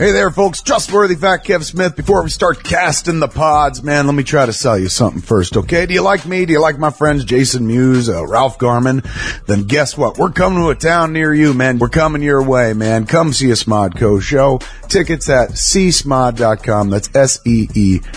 Hey there, folks. Trustworthy Fat Kev Smith. Before we start casting the pods, man, let me try to sell you something first, okay? Do you like me? Do you like my friends Jason Mewes, uh, Ralph Garman? Then guess what? We're coming to a town near you, man. We're coming your way, man. Come see a Smodco show. Tickets at seesmod.com. That's S-E-E-S-M-O-D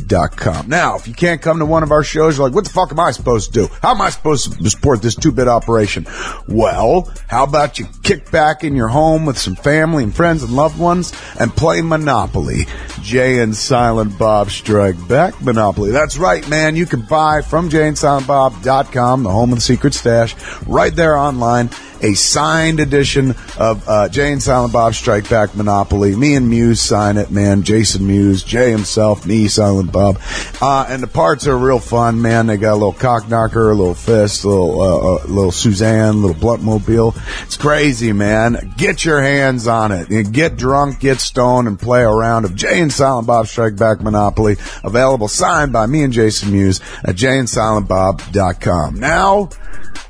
dot com. Now, if you can't come to one of our shows, you're like, what the fuck am I supposed to do? How am I supposed to support this two-bit operation? Well, how about you kick back in your home with some family and friends and loved ones and play Monopoly. Jay and Silent Bob Strike Back Monopoly. That's right, man. You can buy from jayandsilentbob.com, the home of the secret stash, right there online a signed edition of uh, Jay and Silent Bob Strike Back Monopoly. Me and Mewes sign it, man. Jason Mewes, Jay himself, me, Silent Bob. Uh, and the parts are real fun, man. They got a little cock knocker, a little fist, a little, uh, uh, little Suzanne, a little Bluntmobile. It's crazy, man. Get your hands on it. You get drunk, get stoned, and play a round of Jay and Silent Bob Strike Back Monopoly. Available signed by me and Jason Mewes at jayandsilentbob.com. Now,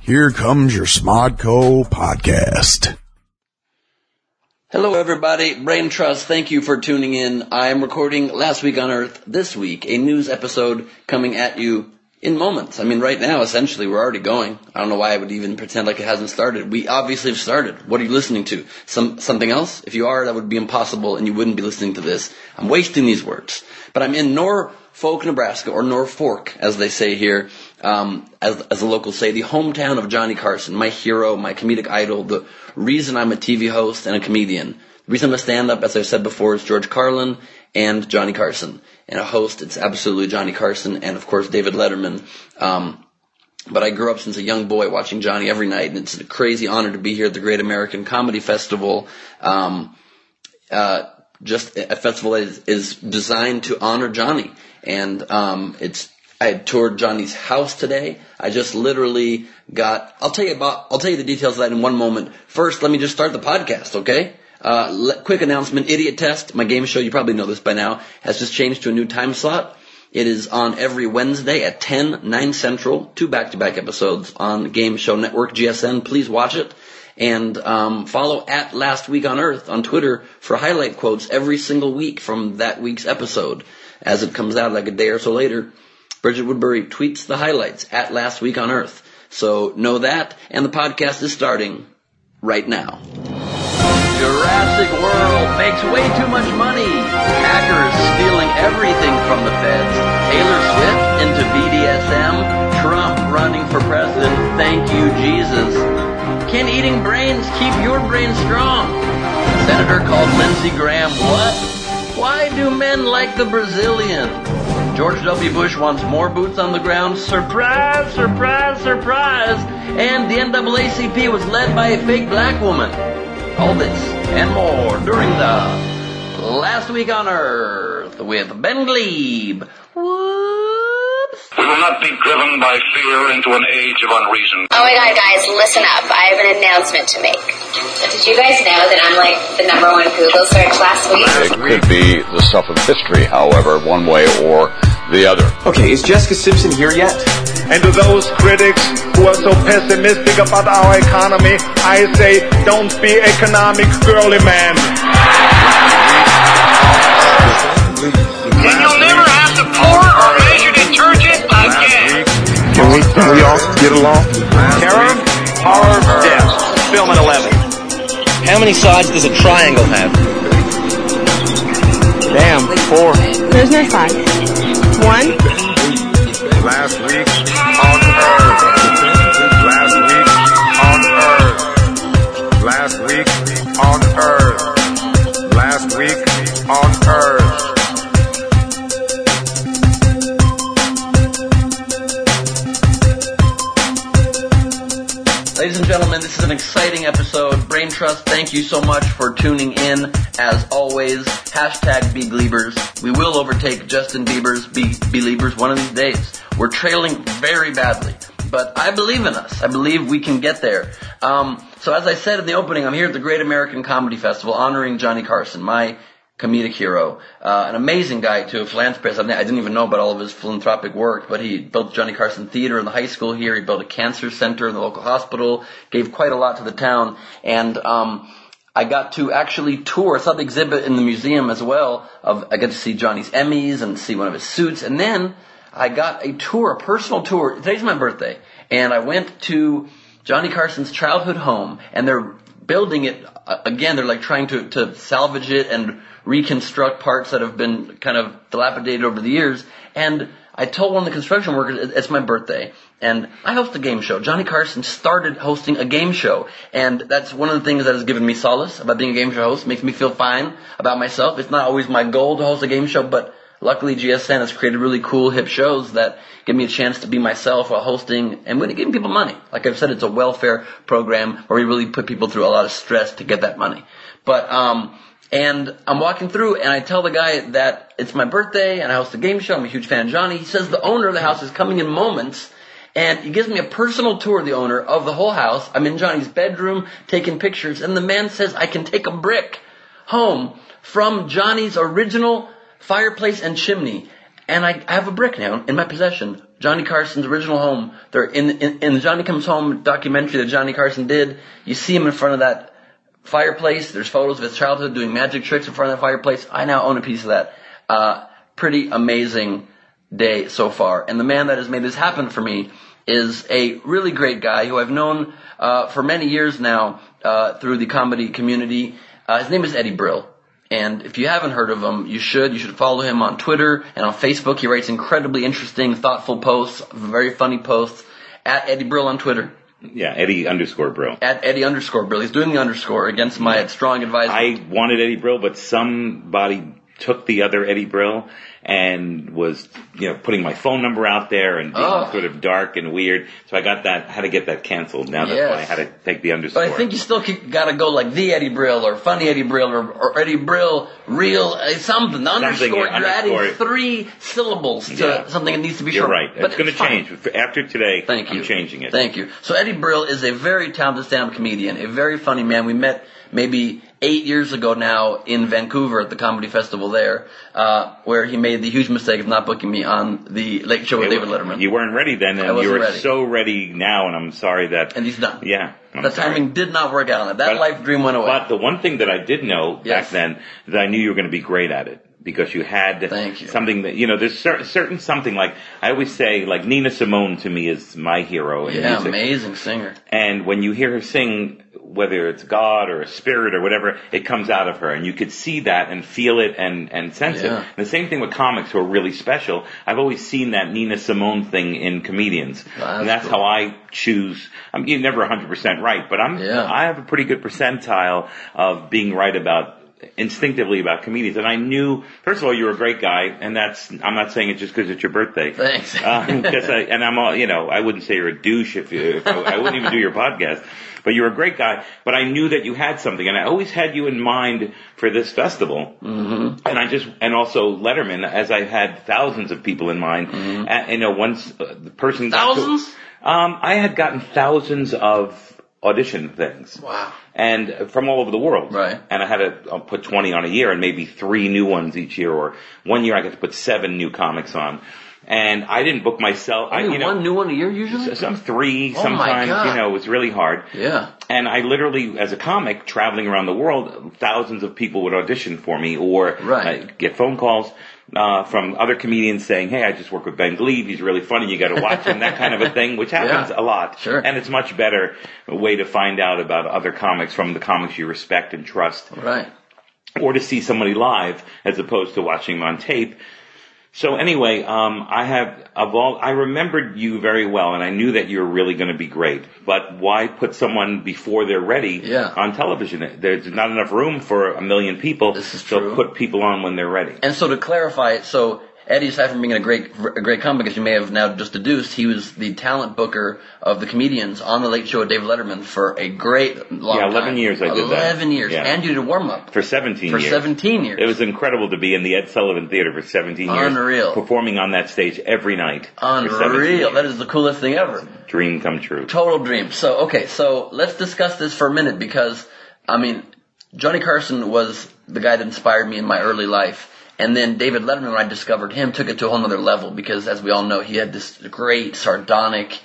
here comes your Smodco podcast. Hello, everybody. Brain Trust, thank you for tuning in. I am recording Last Week on Earth this week, a news episode coming at you in moments. I mean, right now, essentially, we're already going. I don't know why I would even pretend like it hasn't started. We obviously have started. What are you listening to? Some something else? If you are, that would be impossible, and you wouldn't be listening to this. I'm wasting these words. But I'm in Norfolk, Nebraska, or Norfolk, as they say here, um, as, as the locals say, the hometown of Johnny Carson, my hero, my comedic idol, the reason I'm a TV host and a comedian. The reason I'm a stand-up, as I said before, is George Carlin and Johnny Carson. And a host, it's absolutely Johnny Carson and, of course, David Letterman. Um, but I grew up since a young boy watching Johnny every night, and it's a crazy honor to be here at the Great American Comedy Festival. Um, uh, just a festival that is, is designed to honor Johnny, and um, it's I had toured Johnny's house today. I just literally got. I'll tell you about. I'll tell you the details of that in one moment. First, let me just start the podcast, okay? Uh, le- quick announcement: Idiot Test, my game show. You probably know this by now. Has just changed to a new time slot. It is on every Wednesday at 10, 9 central. Two back-to-back episodes on Game Show Network GSN. Please watch it. And um, follow at Last Week on Earth on Twitter for highlight quotes every single week from that week's episode as it comes out like a day or so later. Bridget Woodbury tweets the highlights at Last Week on Earth. So know that, and the podcast is starting right now. Jurassic World makes way too much money. Hackers stealing everything from the feds. Taylor Swift into BDSM. Trump running for president. Thank you, Jesus. Can eating brains keep your brain strong? Senator called Lindsey Graham what? Why do men like the Brazilian? George W. Bush wants more boots on the ground. Surprise, surprise, surprise. And the NAACP was led by a fake black woman. All this and more during the Last Week on Earth with Ben Gleib. Whoops. We will not be driven by fear into an age of unreason. Oh my god, guys, listen up. I have an announcement to make. Did you guys know that I'm like the number one Google search last week? It could be the stuff of history, however, one way or the other. Okay, is Jessica Simpson here yet? And to those critics who are so pessimistic about our economy, I say, don't be economic girly man. And you'll never have to pour or measure detergent again. Can we, can we all get along? Terror, horror, death. Film at 11. How many sides does a triangle have? Damn, four. There's no sign. One, Last week Ladies and gentlemen, this is an exciting episode. Brain Trust, thank you so much for tuning in. As always, hashtag BeGleibers. We will overtake Justin Bieber's Be Believers one of these days. We're trailing very badly, but I believe in us. I believe we can get there. Um, so as I said in the opening, I'm here at the Great American Comedy Festival honoring Johnny Carson, my comedic hero, uh, an amazing guy too, a philanthropist. I didn't even know about all of his philanthropic work, but he built Johnny Carson Theater in the high school here. He built a cancer center in the local hospital. Gave quite a lot to the town, and um, I got to actually tour. Saw the exhibit in the museum as well. Of I got to see Johnny's Emmys and see one of his suits, and then I got a tour, a personal tour. Today's my birthday, and I went to Johnny Carson's childhood home, and they're building it uh, again. They're like trying to to salvage it and reconstruct parts that have been kind of dilapidated over the years. And I told one of the construction workers it's my birthday, and I host a game show. Johnny Carson started hosting a game show, and that's one of the things that has given me solace about being a game show host. Makes me feel fine about myself. It's not always my goal to host a game show, but luckily GSN has created really cool, hip shows that give me a chance to be myself while hosting and really giving people money. Like I've said, it's a welfare program where we really put people through a lot of stress to get that money. But um, and I'm walking through and I tell the guy that it's my birthday and I host a game show. I'm a huge fan of Johnny. He says the owner of the house is coming in moments and he gives me a personal tour, of the owner, of the whole house. I'm in Johnny's bedroom taking pictures and the man says I can take a brick home from Johnny's original fireplace and chimney. And I, I have a brick now in my possession. Johnny Carson's original home. They're in, in, in the Johnny Comes Home documentary that Johnny Carson did. You see him in front of that fireplace. There's photos of his childhood doing magic tricks in front of that fireplace. I now own a piece of that. Uh, pretty amazing day so far. And the man that has made this happen for me is a really great guy who I've known uh, for many years now uh, through the comedy community. Uh, his name is Eddie Brill. And if you haven't heard of him, you should. You should follow him on Twitter and on Facebook. He writes incredibly interesting, thoughtful posts, very funny posts. At Eddie Brill on Twitter. Yeah, Eddie underscore Brill. At Eddie underscore Brill. He's doing the underscore against my strong advice. I wanted Eddie Brill, but somebody took the other Eddie Brill and was, you know, putting my phone number out there and being Oh. sort of dark and weird. So I got that, had to get that canceled. Now that's Yes. why I had to take the underscore. But I think you still gotta go like the Eddie Brill or funny Eddie Brill or, or Eddie Brill real uh, something. Underscore. yeah, you're adding three syllables to Yeah. something that needs to be You're short. right. But it's going to change. After today, Thank you. I'm changing it. Thank you. So Eddie Brill is a very talented stand-up comedian, a very funny man. We met maybe eight years ago now in Vancouver at the comedy festival there, uh, where he made the huge mistake of not booking me on the Late Show with David Letterman. You weren't ready then, I and you were ready. so ready now, and I'm sorry that. and he's done. Yeah. I'm the sorry. timing did not work out on that. That But- life dream went away. But the one thing that I did know Yes. back then that I knew you were going to be great at it because you had you. something that you know. There's certain, certain something like I always say, like Nina Simone to me is my hero in yeah, music. amazing singer. And when you hear her sing, whether it's God or a spirit or whatever, it comes out of her, and you could see that and feel it and and sense it. And the same thing with comics who are really special. I've always seen that Nina Simone thing in comedians, That's and that's cool. how I choose. I'm you're never 100 percent right, but I'm Yeah. I have a pretty good percentile of being right about instinctively about comedians and I knew first of all you're a great guy and that's I'm not saying it just because it's your birthday Thanks. um, 'cause I, and I'm all, you know, I wouldn't say you're a douche if, you, if I, I wouldn't even do your podcast, but you're a great guy. But I knew that you had something, and I always had you in mind for this festival. Mm-hmm. And I just, and also Letterman, as I had thousands of people in mind. And, you know, once uh, the person got to- Mm-hmm. Thousands? um, I had gotten thousands of audition things Wow. and from all over the world. Right. And I had to uh, put 20 on a year and maybe three new ones each year, or one year I got to put seven new comics on. And I didn't book myself. I, Only you know, one new one a year usually? some three, Oh my sometimes, God. you know, it was really hard. Yeah. And I literally, as a comic, traveling around the world, thousands of people would audition for me or Right. uh, get phone calls uh, from other comedians saying, hey, I just work with Ben Gleib. He's really funny. You got to watch him, that kind of a thing, which happens Yeah. a lot. Sure. And it's much better way to find out about other comics from the comics you respect and trust Right. or to see somebody live as opposed to watching them on tape. So anyway, um, I have of all I remembered you very well, and I knew that you were really going to be great. But why put someone before they're ready Yeah. on television? There's not enough room for a million people. This is so true. put people on when they're ready. And so to clarify, it so Eddie, aside from being a great, a great comic, as you may have now just deduced, he was the talent booker of the comedians on the Late Show with David Letterman for a great long Yeah, time. 11 years I did that. Eleven years, Yeah. and you did a warm up For 17 for years. seventeen years. It was incredible to be in the Ed Sullivan Theater for 17 years. Unreal. Performing on that stage every night. unreal. That is the coolest thing ever. Dream come true. Total dream. So, okay, so let's discuss this for a minute because, I mean, Johnny Carson was the guy that inspired me in my early life. And then David Letterman, when I discovered him, took it to a whole nother level because, as we all know, he had this great, sardonic,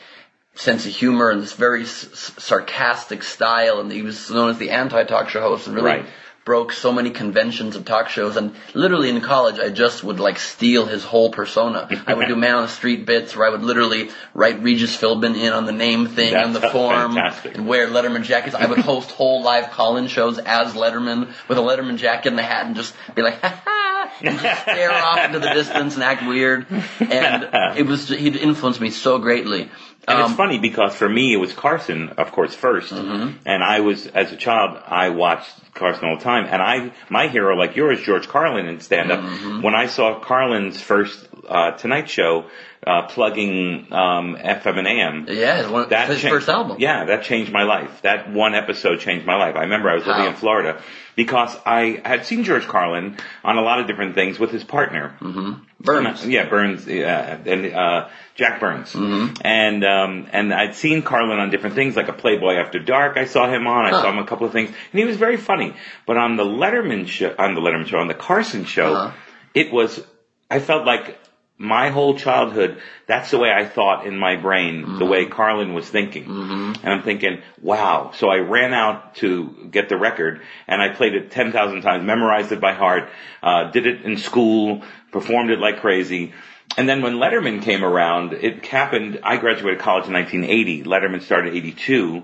sense of humor and this very s- sarcastic style, and he was known as the anti-talk show host, and really Right. broke so many conventions of talk shows. And literally in college, I just would like steal his whole persona. I would do man on the street bits where I would literally write Regis Philbin in on the name thing on the form fantastic. and wear Letterman jackets. I would host whole live call-in shows as Letterman with a Letterman jacket and a hat and just be like, ha ha, stare off into the distance and act weird. And it was, he'd influenced me so greatly. And Um, it's funny because for me it was Carson, of course, 1st Mm-hmm. and I was as a child I watched Carson all the time, and I my hero like yours, George Carlin in stand up. Mm-hmm. When I saw Carlin's first uh, Tonight Show uh, plugging um, FM and AM, yeah, it's one, that first album. Yeah, that changed my life. That one episode changed my life. I remember I was living in Florida because I had seen George Carlin on a lot of different things with his partner. Burns. Yeah, Burns, yeah, and uh, Jack Burns, Mm-hmm. and um, and I'd seen Carlin on different things, like a Playboy After Dark. I saw him on. I Huh. saw him a couple of things, and he was very funny. But on the Letterman show, on the Letterman show, on the Carson show, Uh-huh. it was. I felt like my whole childhood. That's the way I thought in my brain, the way Carlin was thinking, mm-hmm. and I'm thinking, wow. So I ran out to get the record, and I played it ten thousand times, memorized it by heart, uh, did it in school, performed it like crazy. And then when Letterman came around, it happened, I graduated college in 1980. Letterman started 82.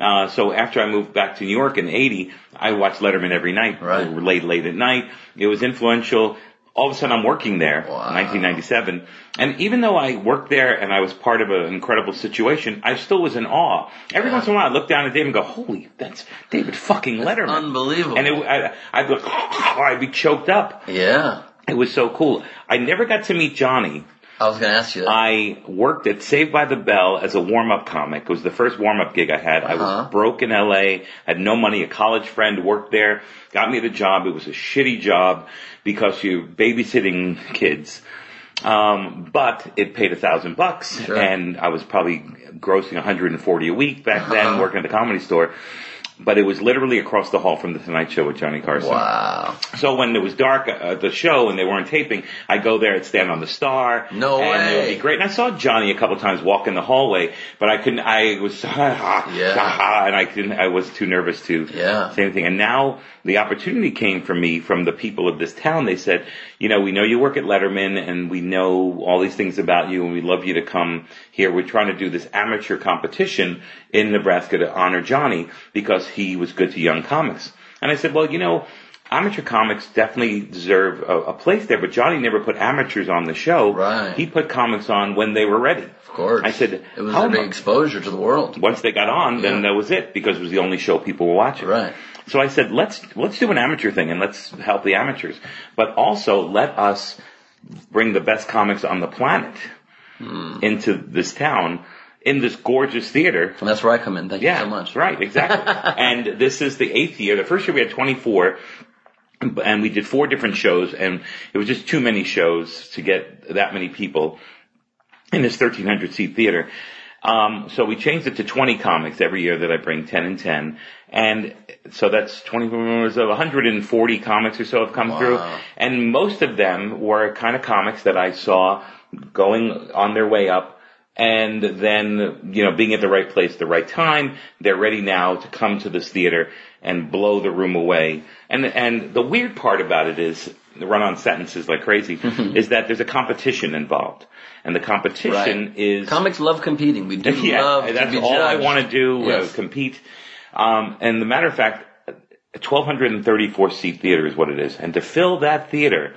Uh, so after I moved back to New York in 80, I watched Letterman every night, Right. late, late at night. It was influential. All of a sudden I'm working there, Wow. 1997. And even though I worked there and I was part of an incredible situation, I still was in awe. Every once in a while I look down at David and go, holy, that's David fucking Letterman. unbelievable. And it, I, I'd go, I'd be choked up. Yeah. It was so cool. I never got to meet Johnny. I was gonna ask you that. I worked at Saved by the Bell as a warm-up comic. It was the first warm-up gig I had. I Uh-huh. was broke in LA, had no money. A college friend worked there, got me the job. It was a shitty job because you're babysitting kids. Um, but it paid a thousand bucks and I was probably grossing 140 a week back then Uh-huh. working at the comedy store. But it was literally across the hall from the Tonight Show with Johnny Carson. wow. So when it was dark uh, at the show and they weren't taping, I'd go there, I'd stand on the star. No and it would be great. And I saw Johnny a couple times walk in the hallway, but I couldn't, I was, Yeah. and I couldn't, I was too nervous to Yeah. say anything. And now the opportunity came for me from the people of this town. They said, you know, we know you work at Letterman and we know all these things about you and we'd love you to come here. We're trying to do this amateur competition in Nebraska to honor Johnny because he was good to young comics. And I said, well, you know, amateur comics definitely deserve a, a place there, but Johnny never put amateurs on the show. Right. He put comics on when they were ready. Of course. I said, it was how a big exposure to the world. once they got on, then Yeah. that was it because it was the only show people were watching. Right. So I said, let's let's do an amateur thing and let's help the amateurs, but also let us bring the best comics on the planet Hmm. into this town in this gorgeous theater. And that's where I come in. Thank Yeah, you so much. right, exactly. and this is the eighth year. The first year we had 24, and we did four different shows, and it was just too many shows to get that many people in this 1300 seat theater. Um, so we changed it to 20 comics every year that I bring 10 and 10. And so that's 20, so 140 comics or so have come through. And most of them were kind of comics that I saw going on their way up and then, you know, being at the right place at the right time. They're ready now to come to this theater and blow the room away. And, and the weird part about it is, the run on sentences like crazy, is that there's a competition involved. And the competition Right. is Comics love competing. We do yeah, love to that's be all I want to do. Yes. Uh, compete. Um, and the matter of fact, 1,234 seat theater is what it is, and to fill that theater,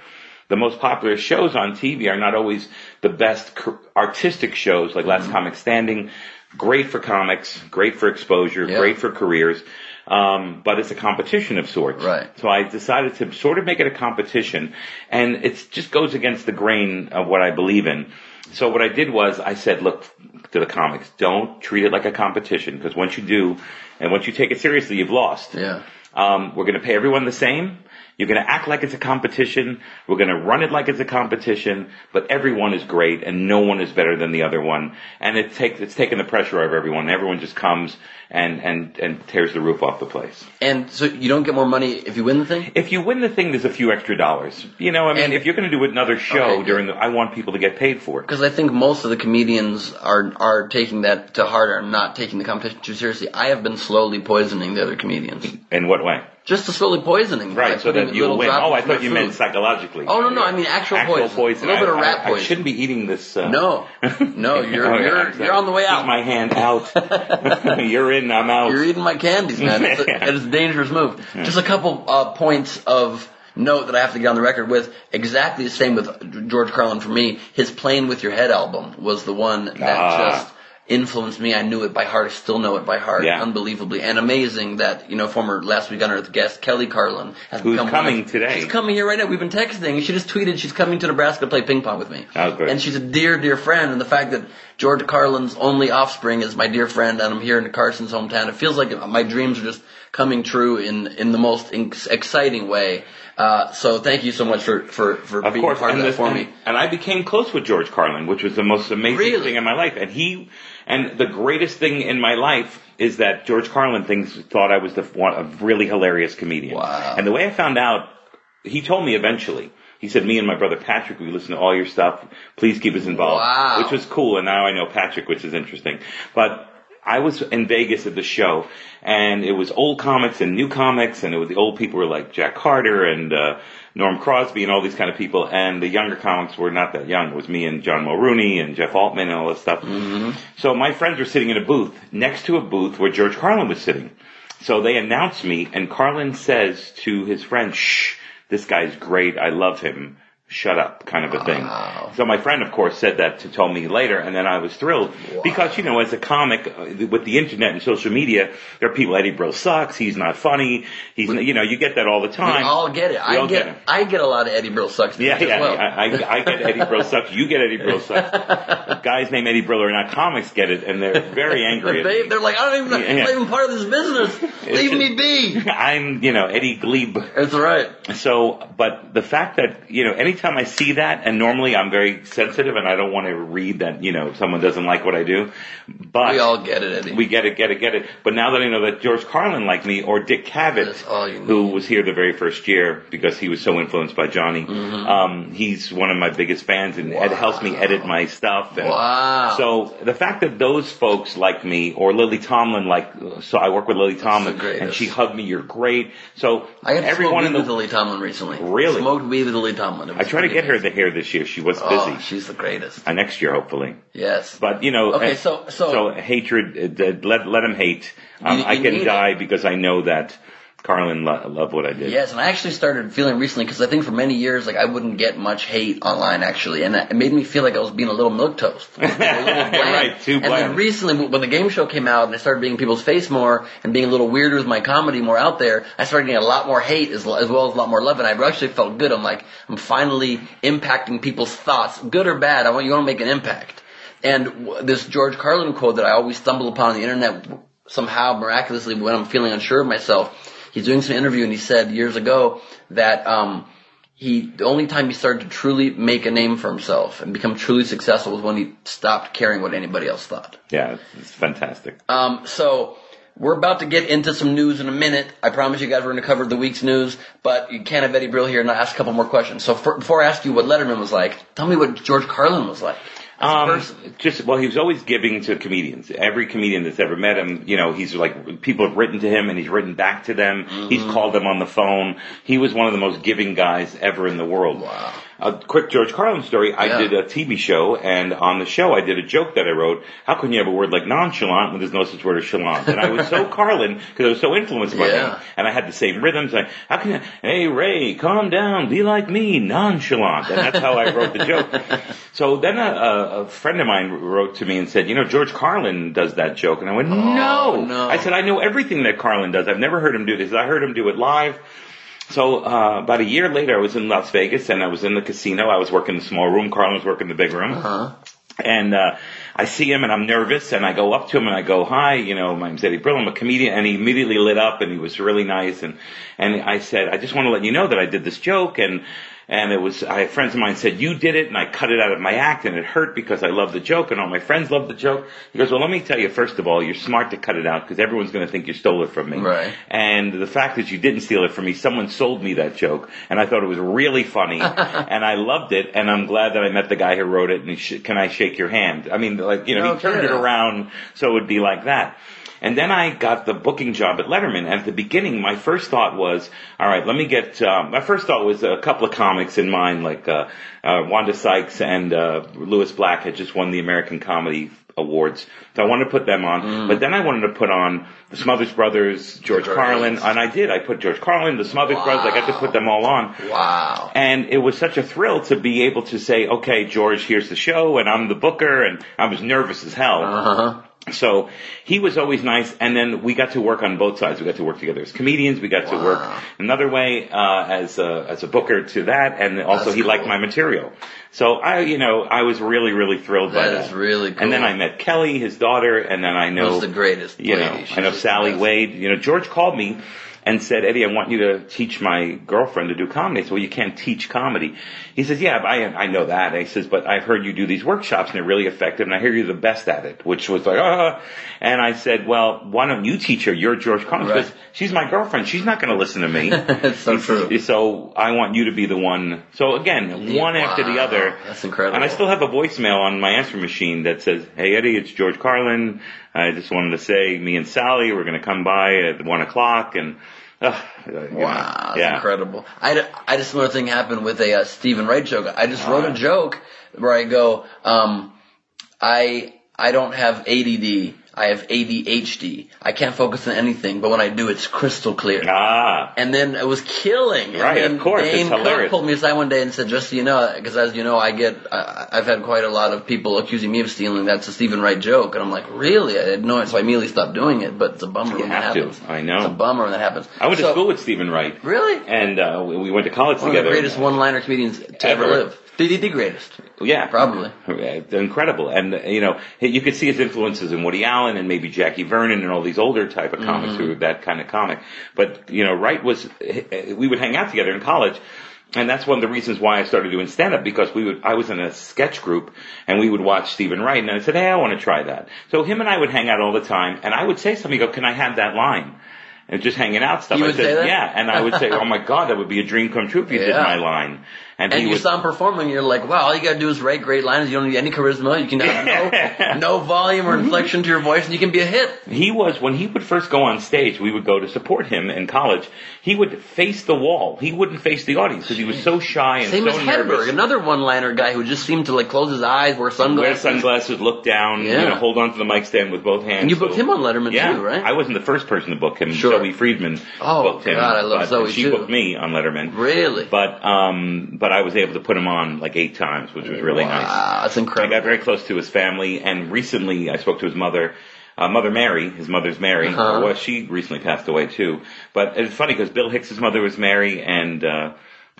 the most popular shows on TV are not always the best artistic shows, like Mm-hmm. Last Comic Standing. Great for comics, great for exposure, Yeah. great for careers. Um, but it's a competition of sorts. Right. So I decided to sort of make it a competition, and it just goes against the grain of what I believe in. So what I did was I said, look to the comics, don't treat it like a competition because once you do, and once you take it seriously, you've lost. Yeah. Um, we're going to pay everyone the same. You're going to act like it's a competition. We're going to run it like it's a competition, but everyone is great and no one is better than the other one. And it takes, it's taken the pressure out of everyone. Everyone just comes and, and, and tears the roof off the place. And so you don't get more money if you win the thing? If you win the thing, there's a few extra dollars. You know, I mean, And- if you're going to do another show Okay, during the, I want people to get paid for it. Because I think most of the comedians are are taking that to heart or not taking the competition too seriously. I have been slowly poisoning the other comedians. In what way? Just to slowly poisoning. Right, like so that you'll win. Oh, I thought you meant psychologically. Oh, no, no, I mean actual poison. poison. A little bit of rat I- I poison. shouldn't be eating this. Uh, No, no, you're Oh, yeah, you're exactly. you're on the way out. Keep my hand out. you're in, I'm out. You're eating my candies, man. It's a, Yeah. it's a dangerous move. Just a couple uh, points of note that I have to get on the record with. Exactly the same with George Carlin for me. His "Playing with Your Head" album was the one that Ah. just influenced me. I knew it by heart. I still know it by heart. Yeah. Unbelievably and amazing that you know former Last Week on Earth guest Kelly Carlin has Who's become coming of- today. She's coming here right now. We've been texting. She just tweeted she's coming to Nebraska to play ping pong with me. Oh, good. And she's a dear, dear friend. And the fact that George Carlin's only offspring is my dear friend, and I'm here in Carson's hometown, it feels like my dreams are just coming true in in the most ex- exciting way. Uh, so thank you so much for for for Of being course, part of and, that this- for and, me. and I became close with George Carlin, which was the most amazing Really? thing in my life. And he, and the greatest thing in my life is that George Carlin thinks thought I was the one a really hilarious comedian. Wow. And the way I found out, he told me eventually. He said, "Me and my brother Patrick, we listen to all your stuff. Please keep us involved." Wow. Which was cool, and now I know Patrick, which is interesting. But I was in Vegas at the show, and it was old comics and new comics, and it was the old people were like Jack Carter and uh, Norm Crosby and all these kind of people, and the younger comics were not that young. It was me and John Mulrooney and Jeff Altman and all this stuff. So my friends were sitting in a booth next to a booth where George Carlin was sitting. So they announced me, and Carlin says to his friend, "Shh, this guy's great. I love him." Shut up, kind of a thing. So my friend, of course, said that to tell me later, and then I was thrilled because you know, as a comic uh, with the internet and social media, there are people. Eddie Brill sucks. He's not funny. He's you know, you get that all the We time. all get it. We I all get, get it. I get a lot of Eddie Brill sucks. Yeah, as yeah. well. I, I, I get Eddie Brill sucks. You get Eddie Brill sucks. Guys named Eddie Brill are not comics get it, and they're very angry. At they, they're like, I don't even, Yeah. I'm not even part of this business. Leave me be. I'm, you know, Eddie Gleib. That's right. So, but the fact that, you know, anytime I see that, and normally I'm very sensitive and I don't want to read that, you know, someone doesn't like what I do, but We all get it, Eddie. we get it, get it, get it. But now that I know that George Carlin liked me, or Dick Cavett, That's all you who was here the very first year because he was so influenced by Johnny, Mm-hmm. um, he's one of my biggest fans and Ed helps me edit my stuff. And Wow. So the fact that those folks like me, or Lily Tomlin, like, so I work with Lily Tomlin, and she hugged me, you're great. So I got everyone in the Lily Tomlin recently. Really? Smoked weed with Lily Tomlin. I try to get her the hair this year. She was Oh, busy. she's the greatest. Uh, next year, hopefully. Yes. But you know, Okay, uh, so- so- hatred. Uh, let let him hate. Um, You- I can die because I know that Carlin lo- loved what I did. Yes, and I actually started feeling recently because I think for many years like I wouldn't get much hate online actually, and it made me feel like I was being a little milk toast, bland. Right, too And then recently, when the game show came out and I started being people's face more and being a little weirder with my comedy more out there, I started getting a lot more hate as, as well as a lot more love, and I actually felt good. I'm like, I'm finally impacting people's thoughts, good or bad. I want you want to make an impact. And w- this George Carlin quote that I always stumble upon on the internet somehow miraculously when I'm feeling unsure of myself. He's doing some interview and he said years ago that um, he the only time he started to truly make a name for himself and become truly successful was when he stopped caring what anybody else thought. Yeah, it's fantastic. Um, so we're about to get into some news in a minute. I promise you guys we're going to cover the week's news, but you can't have Eddie Brill here and not ask a couple more questions. So for, before I ask you what Letterman was like, tell me what George Carlin was like. Um, just well, he was always giving to comedians. Every comedian that's ever met him, you know, he's like people have written to him and he's written back to them. He's Mm-hmm. called them on the phone. He was one of the most giving guys ever in the world. Wow. A quick George Carlin story. I Yeah. did a TV show, and on the show, I did a joke that I wrote. How can you have a word like nonchalant when there's no such word as chalant? And I was so Carlin because I was so influenced by Yeah. him, and I had the same rhythms. Like, how can you? Hey Ray, calm down, be like me, nonchalant. And that's how I wrote the joke. So then a, a, a friend of mine wrote to me and said, you know, George Carlin does that joke, and I went, oh, no. Oh, no. I said, I know everything that Carlin does. I've never heard him do this. I heard him do it live. So uh, about a year later, I was in Las Vegas and I was in the casino. I was working in the small room. Carlin was working in the big room. Uh-huh. And uh, I see him and I'm nervous and I go up to him and I go, hi, you know, my name's Eddie Brill, I'm a comedian. And he immediately lit up and he was really nice. And, and I said, I just want to let you know that I did this joke and, and it was, I, friends of mine said, you did it, and I cut it out of my act, and it hurt because I love the joke, and all my friends love the joke. He goes, well, let me tell you, first of all, you're smart to cut it out, because everyone's going to think you stole it from me. Right. And the fact that you didn't steal it from me, someone sold me that joke, and I thought it was really funny, and I loved it, and I'm glad that I met the guy who wrote it, and he sh- can I shake your hand? I mean, like, you know, No he oh, turned it around so it would be like that. And then I got the booking job at Letterman. And at the beginning, my first thought was, all right, let me get, um, my first thought was a couple of comics in mind, like, uh, uh, Wanda Sykes and, uh, Lewis Black had just won the American Comedy Awards. So I wanted to put them on. But then I wanted to put on the Smothers Brothers, George Great. Carlin, and I did. I put George Carlin, the Smothers Brothers, I got to put them all on. Wow. And it was such a thrill to be able to say, okay, George, here's the show, and I'm the booker, and I was nervous as hell. Uh-huh. So he was always nice, and then we got to work on both sides. We got to work together as comedians. We got to work another way uh, as a, as a booker to that, and also That's he liked my material. So I, you know, I was really, really thrilled by That that. is really cool. And then I met Kelly, his daughter, and then I know the greatest You know. She's I know Sally. Wade. You know, George called me and said, Eddie, I want you to teach my girlfriend to do comedy. I said, well, you can't teach comedy. He says, yeah, I, I know that. And he says, but I've heard you do these workshops and they're really effective and I hear you're the best at it, which was like, ah. And I said, well, why don't you teach her? You're George Carlin. Right. She's my girlfriend. She's not going to listen to me. It's so true. So I want you to be the one. So again, Yeah, one after the other. That's incredible. And I still have a voicemail on my answer machine that says, "Hey Eddie, it's George Carlin. I just wanted to say, me and Sally, we're going to come by at one o'clock." And uh, know, Wow, that's yeah, incredible. I, I just another thing happened with a uh, Steven Wright joke. I just wrote a joke where I go, um, I I don't have ADD. I have ADHD. I can't focus on anything, but when I do, it's crystal clear. Ah, And then it was killing. Right, then of course, it's Dane Cook hilarious. pulled me aside one day and said, just so you know, because as you know, I get, I, I've had quite a lot of people accusing me of stealing. That's a Steven Wright joke. And I'm like, really? I didn't know it. So I immediately stopped doing it, but it's a bummer You when that have to. I know. It's a bummer when that happens. I went to school with Steven Wright, Really? and uh, we we went to college One of together. the greatest one-liner comedians to ever, Ever. live. The, the greatest. Yeah, Probably. Uh, incredible. And uh, you know, you could see his influences in Woody Allen and maybe Jackie Vernon and all these older type of comics Mm-hmm. who were that kind of comic. But you know, Wright was. We would hang out together in college. And that's one of the reasons why I started doing stand up because we would, I was in a sketch group and we would watch Steven Wright and I said, Hey, I want to try that. So him and I would hang out all the time and I would say something, go, can I have that line? And just hanging out stuff. You I said, yeah. And I would say, oh my God, that would be a dream come true if you did my line. And, And you would, saw him performing, you're like, wow, all you gotta do is write great lines. You don't need any charisma. You can have no, no volume or inflection to your voice, and you can be a hit. He was when he would first go on stage. We would go to support him in college. He would face the wall. He wouldn't face the audience because he was so shy and Same so as Hedberg, nervous. another one-liner guy who just seemed to like close his eyes, wear sunglasses, Wear sunglasses. sunglasses, look down, Yeah. you know, hold on to the mic stand with both hands. And you booked So- him on Letterman yeah, too, right? I wasn't the first person to book him. Sure. Zoe Friedman Oh, booked him. God, I love Zoe, She too. booked me on Letterman. Really? But um, but I was able to put him on like eight times, which was really nice. Wow, that's I got very close to his family, and recently I spoke to his mother, uh, Mother Mary. His mother's Mary. Uh-huh. Well, she recently passed away too. But it's funny because Bill Hicks's mother was Mary, and uh,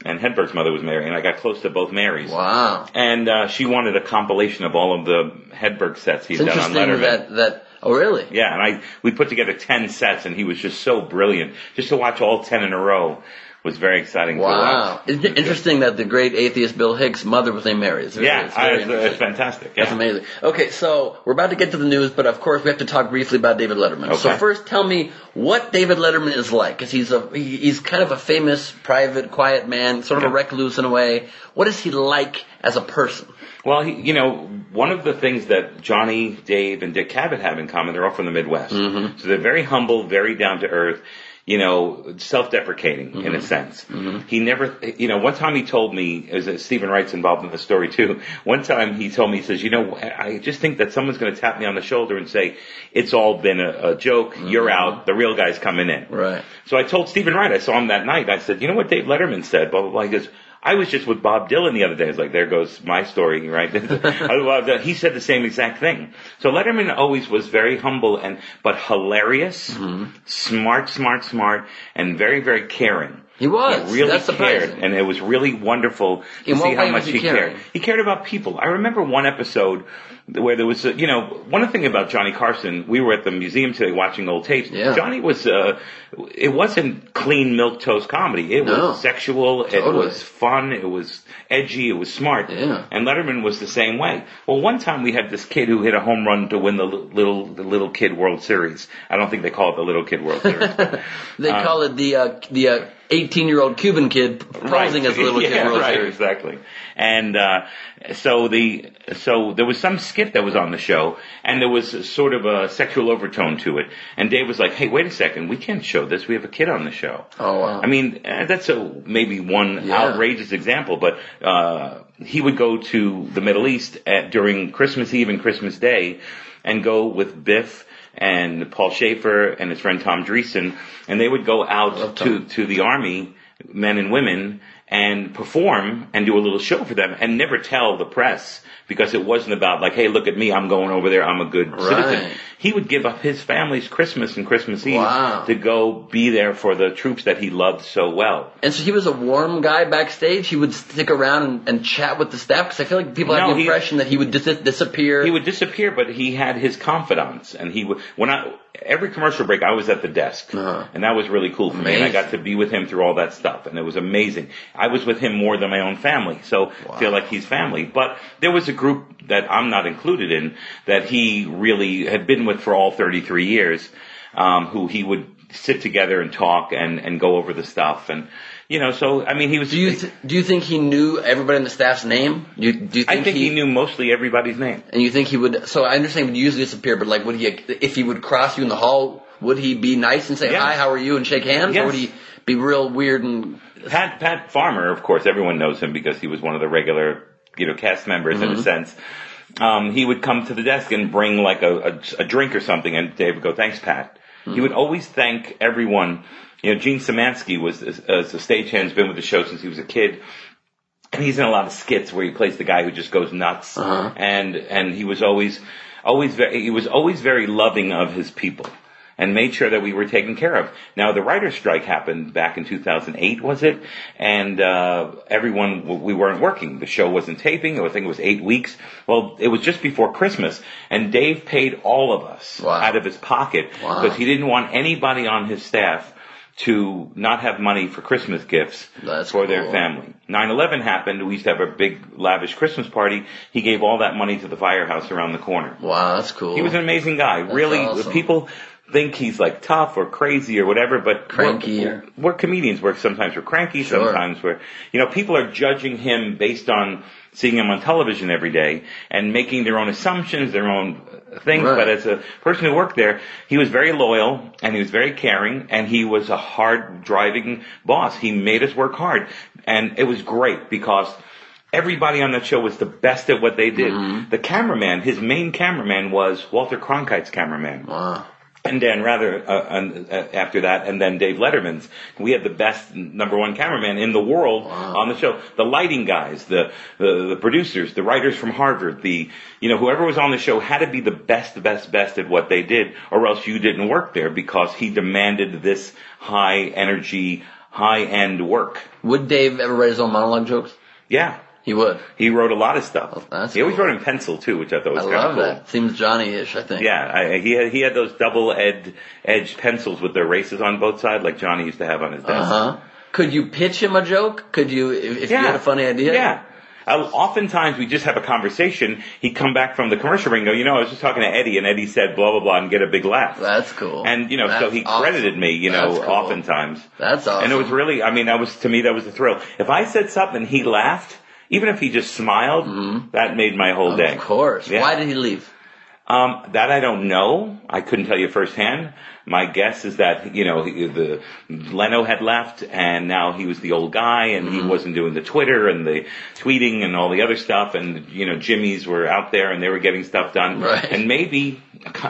and Hedberg's mother was Mary, and I got close to both Marys. Wow. And uh, she wanted a compilation of all of the Hedberg sets he's It's done on Letterman. that, that, oh really? Yeah, and I we put together ten sets, and he was just so brilliant. Just to watch all ten in a row was very exciting. Wow. To watch. Isn't it interesting that the great atheist Bill Hicks' mother was named Mary? It's very, Yeah, it's I, it's, it's fantastic. That's amazing. Okay, so we're about to get to the news, but of course we have to talk briefly about David Letterman. So first, tell me what David Letterman is like, because he's a he- he's kind of a famous, private, quiet man, sort of a recluse in a way. What is he like as a person? Well, he, you know, one of the things that Johnny, Dave, and Dick Cavett have in common, they're all from the Midwest. Mm-hmm. So they're very humble, very down to earth, you know, self-deprecating in Mm-hmm. a sense. He never, you know, one time he told me, as uh, Steven Wright's involved in the story too, one time he told me, he says, you know, I just think that someone's going to tap me on the shoulder and say, it's all been a, a joke, you're out, the real guy's coming in. Mm-hmm. Right. So I told Steven Wright, I saw him that night, I said, you know what Dave Letterman said, blah, blah, blah. He goes, I was just with Bob Dylan the other day. I was like, there goes my story, right? It. Uh, he said the same exact thing. So Letterman always was very humble and, but hilarious, mm-hmm. smart, smart, smart, and very, very caring. He was. He really That's cared, surprising. and it was really wonderful to In see how much he he cared. He cared about people. I remember one episode where there was, a, you know, one thing about Johnny Carson. We were at the museum today watching old tapes. Yeah. Johnny was, uh, it wasn't clean milk toast comedy. It No. was sexual. Totally. It was fun. It was edgy. It was smart. Yeah. And Letterman was the same way. Well, one time we had this kid who hit a home run to win the little the little kid World Series. I don't think they call it the little kid World Series. They Uh, call it the uh, the uh, 18 year old Cuban kid posing as a little yeah, kid World right, Series. exactly. And uh, so the so there was some skit that was on the show, and there was sort of a sexual overtone to it. And Dave was like, "Hey, wait a second, we can't show this. We have a kid on the show." Oh wow. I mean, eh, that's a maybe one Yeah. outrageous example, but uh, he would go to the Middle East at, during Christmas Eve and Christmas Day, and go with Biff and Paul Shaffer and his friend Tom Dreesen, and they would go out to to the army, men and women, and perform and do a little show for them, and never tell the press because it wasn't about like, hey, look at me, I'm going over there, I'm a good citizen. Right. He would give up his family's Christmas and Christmas Eve Wow. to go be there for the troops that he loved so well. and so he was a warm guy backstage. He would stick around and, and chat with the staff because I feel like people No, have the he- impression that he would dis- disappear. He would disappear, but he had his confidants, and he would. When I every commercial break, I was at the desk, Uh-huh. and that was really cool for me. And I got to be with him through all that stuff, and it was amazing. I was with him more than my own family, so I feel like he's family. But there was a group that I'm not included in that he really had been with for all 33 years, um, who he would sit together and talk and and go over the stuff, and you know. So I mean, he was. do you th- do you think he knew everybody in the staff's name? Do you, do you think, I think he, knew mostly everybody's name. And you think he would? So I understand he would usually disappear, but like, would he? If he would cross you in the hall, would he be nice and say Yes. hi, how are you, and shake hands, Yes. or would he be real weird and? Pat Pat Farley, of course, everyone knows him because he was one of the regular, you know, cast members in a sense. Um, he would come to the desk and bring like a, a, a drink or something, and Dave would go, "Thanks, Pat." He would always thank everyone. You know, Gene Samansky was as a stagehand, been with the show since he was a kid. And he's in a lot of skits where he plays the guy who just goes nuts, Uh-huh. and and he was always, always very, he was always very loving of his people, and made sure that we were taken care of. Now the writer's strike happened back in 2008, was it? And uh, everyone, we weren't working. The show wasn't taping. I think it was eight weeks. Well, it was just before Christmas, and Dave paid all of us Wow. out of his pocket Wow. because he didn't want anybody on his staff to not have money for Christmas gifts That's for their cool. family. 9-11 happened. We used to have a big lavish Christmas party. He gave all that money to the firehouse around the corner. Wow, that's cool. He was an amazing guy. really, awesome. people think he's like tough or crazy or whatever, but Cranky We're, we're comedians. We're sometimes we're cranky. Sure. Sometimes we're, you know, people are judging him based on seeing him on television every day and making their own assumptions, their own things. Right. But as a person who worked there, he was very loyal and he was very caring and he was a hard driving boss. He made us work hard and it was great because everybody on that show was the best at what they did. Mm-hmm. The cameraman, his main cameraman was Walter Cronkite's cameraman. Wow. And Dan Rather uh, and, uh, after that, and then Dave Letterman's. We had the best number one cameraman in the world on the show. The lighting guys, the, the the producers, the writers from Harvard, the you know whoever was on the show had to be the best, best, best at what they did, or else you didn't work there because he demanded this high energy, high end work. Would Dave ever write his own monologue jokes? Yeah. He would. He wrote a lot of stuff. that's he always cool. wrote in pencil too, which I thought was I kind love of cool. that. Seems Johnny-ish, I think. Yeah, I, he had he had those double ed edged pencils with their races on both sides, like Johnny used to have on his desk. Uh huh. Could you pitch him a joke? Could you, if, if you had a funny idea? Yeah. Uh, oftentimes we just have a conversation. He'd come back from the commercial ring and go, you know, I was just talking to Eddie and Eddie said blah, blah, blah and get a big laugh. That's cool. And, you know, so he awesome. credited me, you know, That's cool. oftentimes. That's awesome. And it was really, I mean, that was, to me, that was a thrill. If I said something he laughed, even if he just smiled, that made my whole day. Mm-hmm. Of course. Yeah. Why did he leave? Um, that I don't know. I couldn't tell you firsthand. My guess is that you know he- the Leno had left, and now he was the old guy, and Mm-hmm. he wasn't doing the Twitter and the tweeting and all the other stuff. And you know, Jimmy's were out there, and they were getting stuff done. Right. And maybe,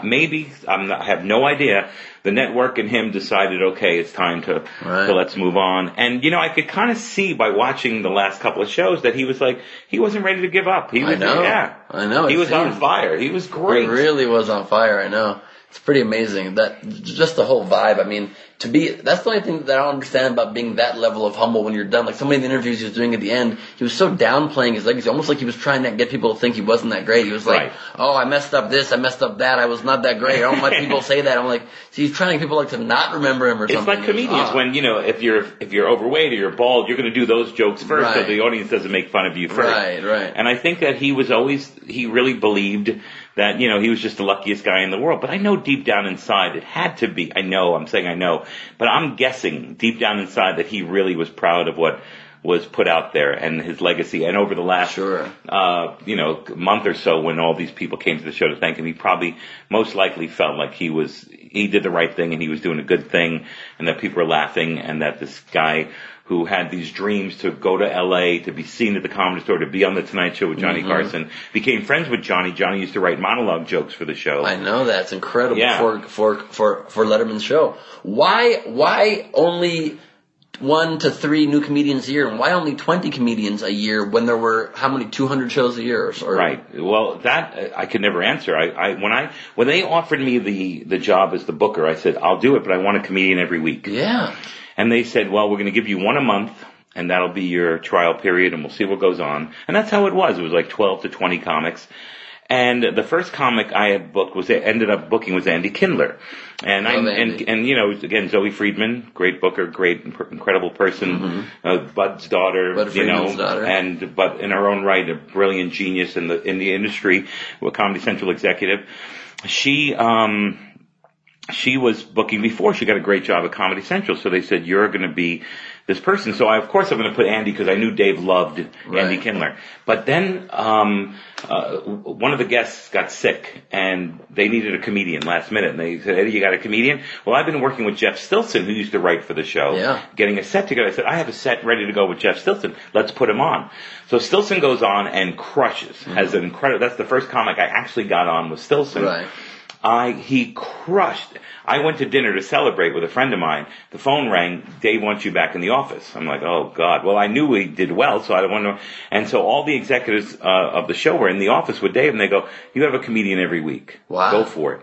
maybe I'm not, I have no idea. The network and him decided, okay, it's time to, Right. to let's move on. And you know, I could kind of see by watching the last couple of shows that he was like, he wasn't ready to give up. He I was, know. yeah, I know. He was on fire. He was great. He really was on fire. I know. It's pretty amazing that just the whole vibe. I mean, to be, that's the only thing that I don't understand about being that level of humble when you're done. Like so many of the interviews he was doing at the end, he was so downplaying his legacy, almost like he was trying to get people to think he wasn't that great. He was like, Right. oh, I messed up this, I messed up that, I was not that great. I don't let people say that. I'm like, so he's trying to get people like to not remember him or It's something. It's like comedians Ah. when you know if you're if you're overweight or you're bald, you're going to do those jokes first, so the audience doesn't make fun of you first. Right, right. And I think that he was always he really believed that you know he was just the luckiest guy in the world. But I know deep down inside it had to be. I know I'm saying I know, but I'm guessing deep down inside that he really was proud of what was put out there and his legacy. And over the last Sure. uh, you know, month or so when all these people came to the show to thank him, he probably most likely felt like he was, he did the right thing and he was doing a good thing and that people were laughing and that this guy who had these dreams to go to LA, to be seen at the comedy store, to be on the Tonight Show with Mm-hmm. Johnny Carson, became friends with Johnny. Johnny used to write monologue jokes for the show. I know that's incredible Yeah. for for for for Letterman's show. Why why only one to three new comedians a year, and why only twenty comedians a year when there were how many two hundred shows a year? Or, Right. Well, that uh, I could never answer. I, I when I when they offered me the the job as the booker, I said I'll do it, but I want a comedian every week. Yeah. And they said, well, we're going to give you one a month, and that'll be your trial period, and we'll see what goes on. And that's how it was. It was like 12 to 20 comics. And the first comic I had booked was ended up booking was Andy Kindler, and I and and you know again Zoe Friedman, great booker, great incredible person, uh, Budd's daughter, Mm-hmm. Budd you know, daughter. and but in her own right, a brilliant genius in the in the industry, a Comedy Central executive. She um she was booking before. She got a great job at Comedy Central, so they said you're going to be this person. So I, of course, I'm going to put Andy because I knew Dave loved Andy Right. Kindler. But then um, uh, one of the guests got sick, and they needed a comedian last minute. And they said, "Eddie, you got a comedian?" Well, I've been working with Jeff Stilson, who used to write for the show, Yeah. getting a set together. I said, "I have a set ready to go with Jeff Stilson. Let's put him on." So Stilson goes on and crushes. Has an incredible. That's the first comic I actually got on with Stilson. Right. I he crushed. I went to dinner to celebrate with a friend of mine. The phone rang. Dave wants you back in the office. I'm like, oh god. Well, I knew we did well, so I don't want to. And so all the executives uh, of the show were in the office with Dave, and they go, "You have a comedian every week. Wow. Go for it."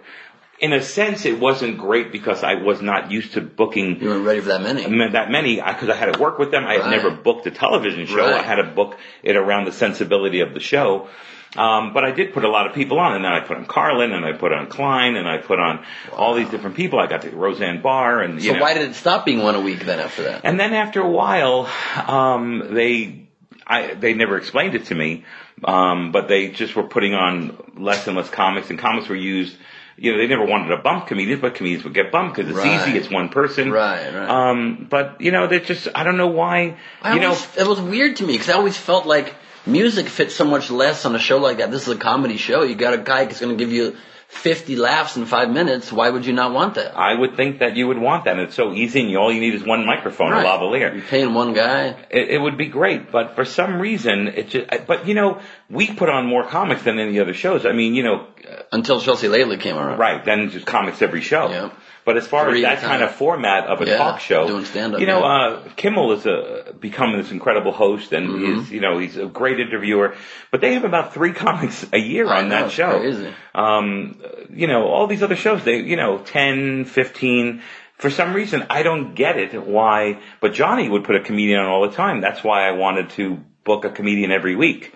In a sense, it wasn't great because I was not used to booking You weren't ready for that many. that many because I had to work with them. I had Right. never booked a television show. Right. I had to book it around the sensibility of the show. Um, but I did put a lot of people on, and then I put on Carlin, and I put on Klein, and I put on all these different people. I got to Roseanne Barr, and you So know. why did it stop being one a week then after that? And then after a while, um, they, I, they never explained it to me, um, but they just were putting on less and less comics, and comics were used. You know, they never wanted to bump comedians, but comedians would get bumped because it's Right. easy. It's one person. Right, right. Um, but you know, they're just. I don't know why. I you know, it was weird to me because I always felt like music fits so much less on a show like that. This is a comedy show. You got a guy that's going to give you 50 laughs in five minutes. Why would you not want that? I would think that you would want that. And it's so easy, and you, all you need is one microphone, Right. a lavalier. You're paying one guy. It, it would be great, but for some reason, it just. But you know, we put on more comics than any other shows. I mean, you know, Until Chelsea Lately came around. Right, then just comics every show. Yeah. But as far as that kind time. of format of a Yeah, talk show, doing stand-up, you know, yeah. uh, Kimmel is a becoming this incredible host, and Mm-hmm. he's you know he's a great interviewer. But they have about three comics a year I on know, that show. Um, you know, all these other shows, they you know 10, 15. For some reason, I don't get it why. But Johnny would put a comedian on all the time. That's why I wanted to book a comedian every week.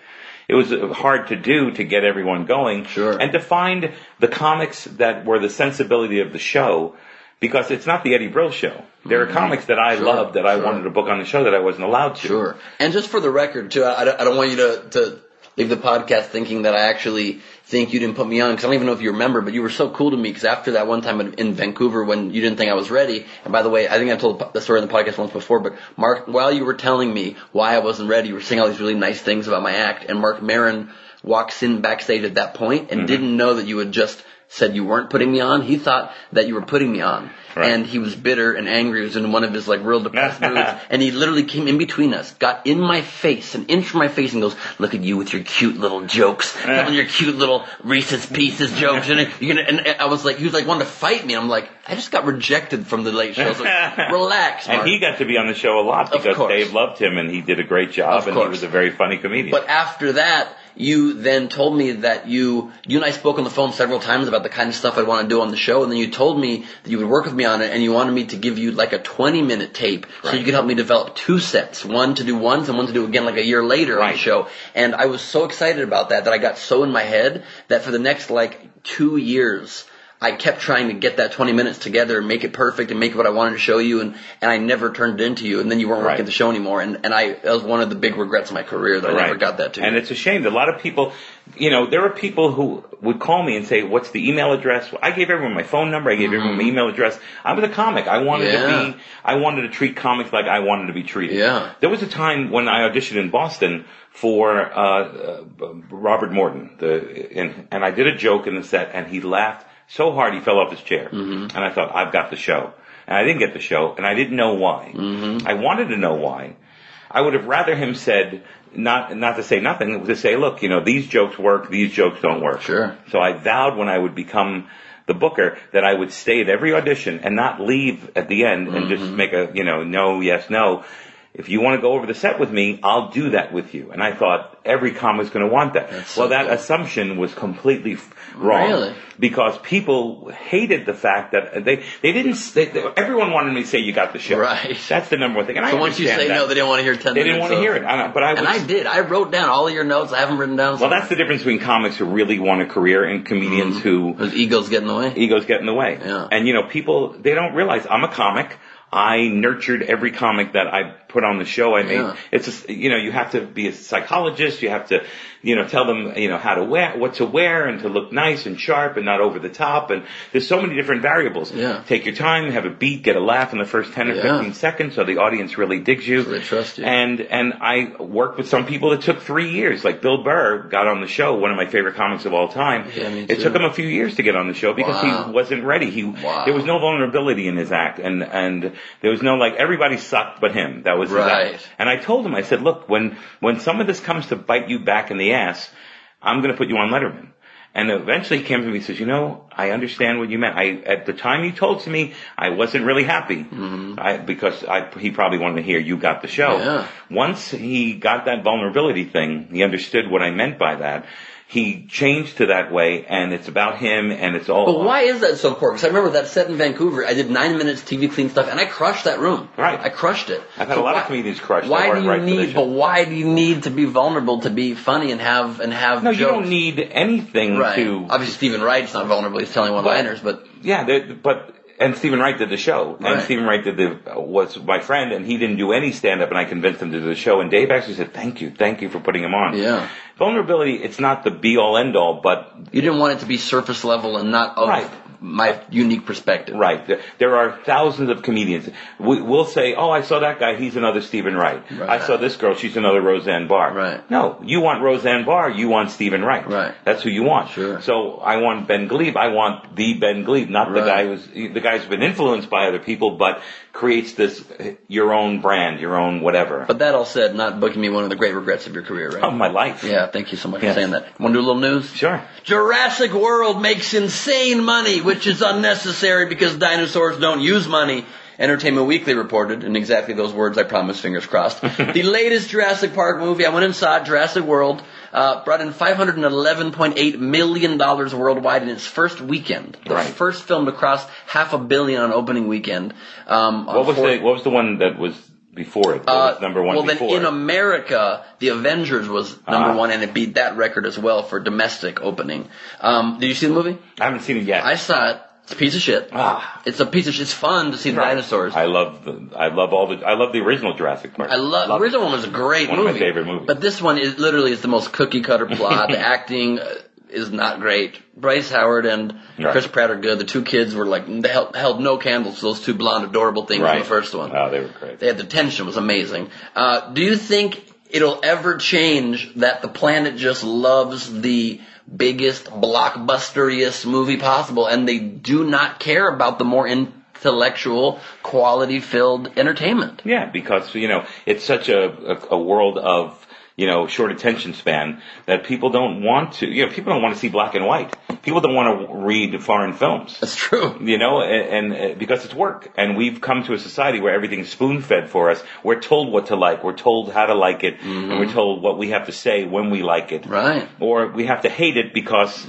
It was hard to do to get everyone going. Sure. And to find the comics that were the sensibility of the show, because it's not the Eddie Brill show. There are mm-hmm. comics that I Sure, loved that I sure. wanted to book on the show that I wasn't allowed to. Sure. And just for the record, too, I, I don't want you to, to leave the podcast thinking that I actually think you didn't put me on, because I don't even know if you remember, but you were so cool to me, because after that one time in, in Vancouver when you didn't think I was ready, and by the way, I think I told the story in the podcast once before, but Mark, while you were telling me why I wasn't ready, you were saying all these really nice things about my act, and Marc Maron walks in backstage at that point and mm-hmm. didn't know that you had just said you weren't putting me on. He thought that you were putting me on. Right. And he was bitter and angry. He was in one of his like real depressed moods. And he literally came in between us, got in my face, an inch from my face, and goes, "Look at you with your cute little jokes, telling your cute little Reese's Pieces jokes." And you're gonna. And I was like, he was like wanting to fight me. I'm like, I just got rejected from the late show. I was like, relax, Marc. And he got to be on the show a lot because. Dave loved him and he did a great job and he was a very funny comedian. But after that, you then told me that you you and I spoke on the phone several times about the kind of stuff I'd want to do on the show, and then you told me that you would work with me on it, and you wanted me to give you like a 20 minute tape so you could help me develop two sets, one to do once and one to do again like a year later on the show. And I was so excited about that that I got so in my head that for the next like two years. I kept trying to get that 20 minutes together and make it perfect and make what I wanted to show you and, and I never turned it into you and then you weren't Right. working the show anymore and, and I, that was one of the big regrets of my career that I never got that to. And it's a shame that a lot of people, you know, there are people who would call me and say, "What's the email address?" I gave everyone my phone number. I gave everyone my email address. I was a comic. I wanted Mm-hmm. Yeah. to be. I wanted to treat comics like I wanted to be treated. Yeah. There was a time when I auditioned in Boston for uh, uh, Robert Morton, the and, and I did a joke in the set, and he laughed so hard he fell off his chair, Mm-hmm. and I thought, I've got the show, and I didn't get the show, and I didn't know why. Mm-hmm. I wanted to know why. I would have rather him said not not to say nothing, to say, look, you know, these jokes work, these jokes don't work. Sure. So I vowed when I would become the booker that I would stay at every audition and not leave at the end and Mm-hmm. just make a you know no yes no. If you want to go over the set with me, I'll do that with you. And I thought every comic's going to want that. so well, that cool. assumption was completely f- wrong Really? because people hated the fact that they they didn't. They, they- everyone wanted me to say you got the show. Right. That's the number one thing. And I so once you say that. no, they didn't want to hear 10 They didn't want to hear it. I, but I And was, I did. I wrote down all of your notes. I haven't written down. well, that's the difference between comics who really want a career and comedians mm-hmm. who Those egos get in the way. egos get in the way. Yeah. And you know, people they don't realize I'm a comic. I nurtured every comic that I put on the show I made. Yeah. It's just, you know, you have to be a psychologist. You have to, you know, tell them, you know, how to wear, what to wear and to look nice and sharp and not over the top. And there's so many different variables. Yeah. Take your time, have a beat, get a laugh in the first 10 or Yeah. 15 seconds so the audience really digs you. So they trust you. And, and I worked with some people that took three years. Like Bill Burr got on the show, one of my favorite comics of all time. Yeah, me It took him a few years to get on the show because Wow. he wasn't ready. He, Wow. there was no vulnerability in his act and, and there was no like, everybody sucked but him. That was Right. act. And I told him, I said, look, when, when some of this comes to bite you back in the ass, I'm going to put you on Letterman. And eventually he came to me and says, you know, I understand what you meant. I, at the time you told to me, I wasn't really happy. I, because I, he probably wanted to hear you got the show. Mm-hmm. Yeah. Once he got that vulnerability thing, he understood what I meant by that. He changed to that way and it's about him and it's all. But why is that so important? Because I remember that set in Vancouver. I did nine minutes TV clean stuff, and I crushed that room. Right. I crushed it. I've had So a lot why- of comedians crush Why do you right need? show. But why do you need to be vulnerable to be funny and have and have? No, you don't need anything Right. to Obviously, Steven Wright's not vulnerable. He's telling one-liners, but Yeah, but and Steven Wright did the show, and Steven Wright did the was my friend, and he didn't do any stand up, and I convinced him to do the show. And Dave actually said, "Thank you, thank you for putting him on." Yeah. Vulnerability. It's not the be all end all, but you didn't want it to be surface level and not of Right. my unique perspective. right. There, there are thousands of comedians. We, we'll say, "Oh, I saw that guy. He's another Steven Wright. Right. I saw this girl. She's another Roseanne Barr." Right. No, you want Roseanne Barr. You want Steven Wright. Right. That's who you want. Sure. So I want Ben Gleib. I want the Ben Gleib, not the guy who's the guy who's been influenced by other people, but creates this your own brand, your own whatever. But that all said, not booking me one of the great regrets of your career, right? of my life. yeah, thank you so much Yes. for saying that. Want to do a little news? Sure. Jurassic World makes insane money, which is unnecessary because dinosaurs don't use money. Entertainment Weekly reported, in exactly those words, I promise, fingers crossed. the latest Jurassic Park movie, I went and saw it, Jurassic World, uh, brought in $511.8 million worldwide in its first weekend. The Right. first film to cross half a billion on opening weekend. Um, on What was four- the what was the one that was before it? Uh, number one well, before? then in America, The Avengers was number Ah. one, and it beat that record as well for domestic opening. Um, did you see the movie? I haven't seen it yet. I saw it. It's a piece of shit. Ah. It's a piece of shit. It's fun to see the Right. dinosaurs. I love the I love all the I love the original Jurassic Park. I love the original one was a great One of my favorite movies. But this one is literally is the most cookie cutter plot. the acting uh, is not great. Bryce Howard and Right. Chris Pratt are good. The two kids were like they held, held no candles to those two blonde adorable things right. in the first one. Oh, they were great. They had the tension was amazing. Uh, do you think it'll ever change that the planet just loves the biggest blockbusteriest movie possible and they do not care about the more intellectual quality filled entertainment? Yeah, because you know it's such a a, a world of you know, short attention span that people don't want to, you know, people don't want to see black and white. People don't want to read foreign films. That's true. You know, and, and uh, because it's work. And we've come to a society where everything's spoon fed for us. We're told what to like. We're told how to like it. And we're told what we have to say when we like it. Mm-hmm. Right. Or we have to hate it because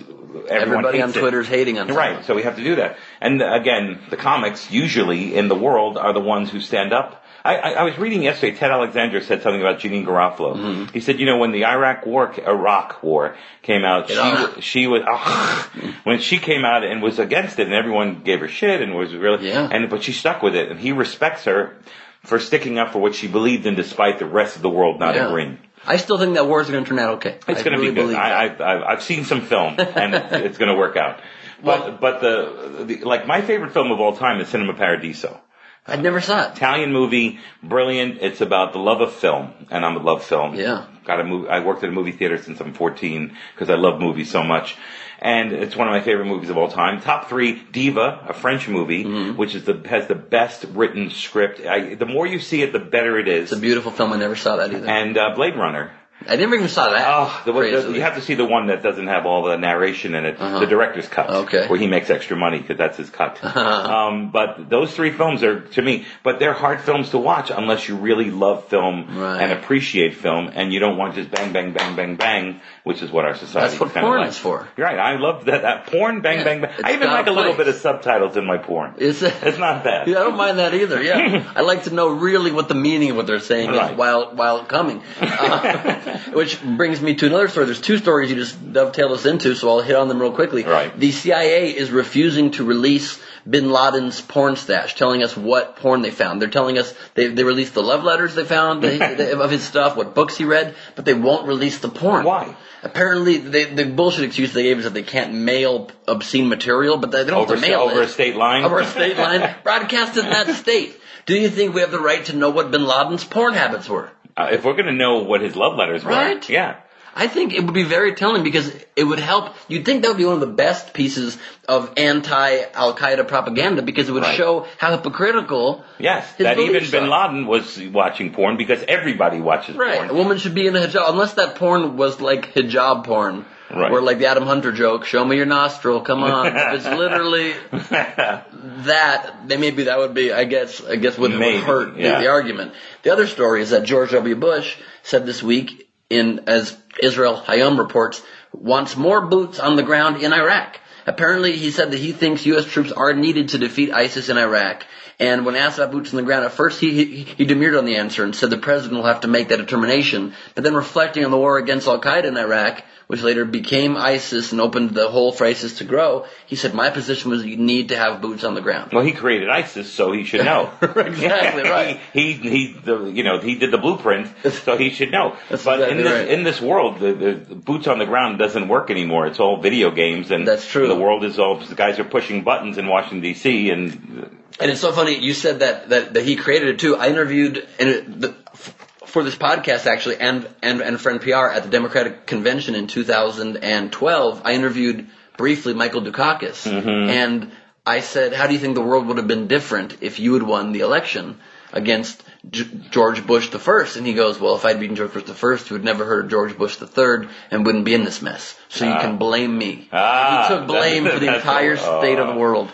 Everybody on it. Twitter's hating on Twitter. Right, so we have to do that. And again, the comics usually in the world are the ones who stand up. I, I, I was reading yesterday, Ted Alexander said something about Janeane Garofalo. Mm-hmm. He said, you know, when the Iraq war, Iraq war came out, she, she was, ah, when she came out and was against it and everyone gave her shit and was really, Yeah. and, but she stuck with it and he respects her for sticking up for what she believed in despite the rest of the world not Yeah. agreeing. I still think that war is going to turn out okay. It's going to really be good. I. I, I've seen some film, and it's, it's going to work out. But but the, the like my favorite film of all time is Cinema Paradiso. I never saw it. Italian movie, brilliant. It's about the love of film, and I'm a love film. Yeah. Got a movie. I worked at a movie theater since I'm 14 because I love movies so much, and it's one of my favorite movies of all time. Top three: Diva, a French movie, Mm-hmm. which is the has the best written script. I, the more you see it, the better it is. It's a beautiful film. I never saw that either. and uh, Blade Runner. I never even saw that. Oh, the, the, you have to see the one that doesn't have all the narration in it, the director's cut, Okay. where he makes extra money because that's his cut. um, but those three films are to me, but they're hard films to watch unless you really love film Right. and appreciate film, and you don't want just bang, bang, bang, bang, bang, which is what our society. That's what porn likes. is for. You're right. I love that. That porn, bang, Yeah, bang, bang. I even like a little place. bit of subtitles in my porn. Is it? It's not bad. Yeah, I don't mind that either. Yeah, I like to know really what the meaning of what they're saying Right. is while while coming. Uh, which brings me to another story. There's two stories you just dovetail us into, so I'll hit on them real quickly. Right. The CIA is refusing to release Bin Laden's porn stash, telling us what porn they found. They're telling us they they released the love letters they found of his stuff, what books he read, but they won't release the porn. Why? Apparently, they, the bullshit excuse they gave is that they can't mail obscene material, but they, they don't Over, have to mail over it a state line. over a state line, broadcasted in that state. Do you think we have the right to know what Bin Laden's porn habits were? Uh, if we're going to know what his love letters were, Right. yeah. I think it would be very telling because it would help. You'd think that would be one of the best pieces of anti-Al Qaeda propaganda because it would Right. show how hypocritical. Yes, that even Bin. Laden was watching porn because everybody watches porn Right, a woman should be in a hijab unless that porn was like hijab porn. Right. Where like the Adam Hunter joke, show me your nostril, come on. If it's literally that, then maybe that would be, I guess, I guess would, would hurt the, the argument. The other story is that George W. Bush said this week in, as Israel Hayom reports, wants more boots on the ground in Iraq. Apparently, he said that he thinks U.S. troops are needed to defeat ISIS in Iraq. And when asked about boots on the ground, at first he, he, he demurred on the answer and said the president will have to make that determination. But then reflecting on the war against Al Qaeda in Iraq, which later became ISIS and opened the hole for ISIS to grow, he said my position was you need to have boots on the ground. Well, he created ISIS, so he should know. Exactly, right. He, he, he the, you know, he did the blueprint, so he should know. That's but in this, right. in this world, the, the, the boots on the ground doesn't work anymore. It's all video games, and That's true. The world is all the guys are pushing buttons in Washington D.C. and And it's so funny you said that that, that he created it too. I interviewed and the, f- for this podcast actually, and and and friend PR at the Democratic Convention in 2012. I interviewed briefly Michael Dukakis, and I said, "How do you think the world would have been different if you had won the election against G- George Bush the first?" And he goes, "Well, if I'd beaten George Bush the first, you would never heard of George Bush the third, and wouldn't be in this mess. So you can blame me." Ah, he took blame for the entire state of the world.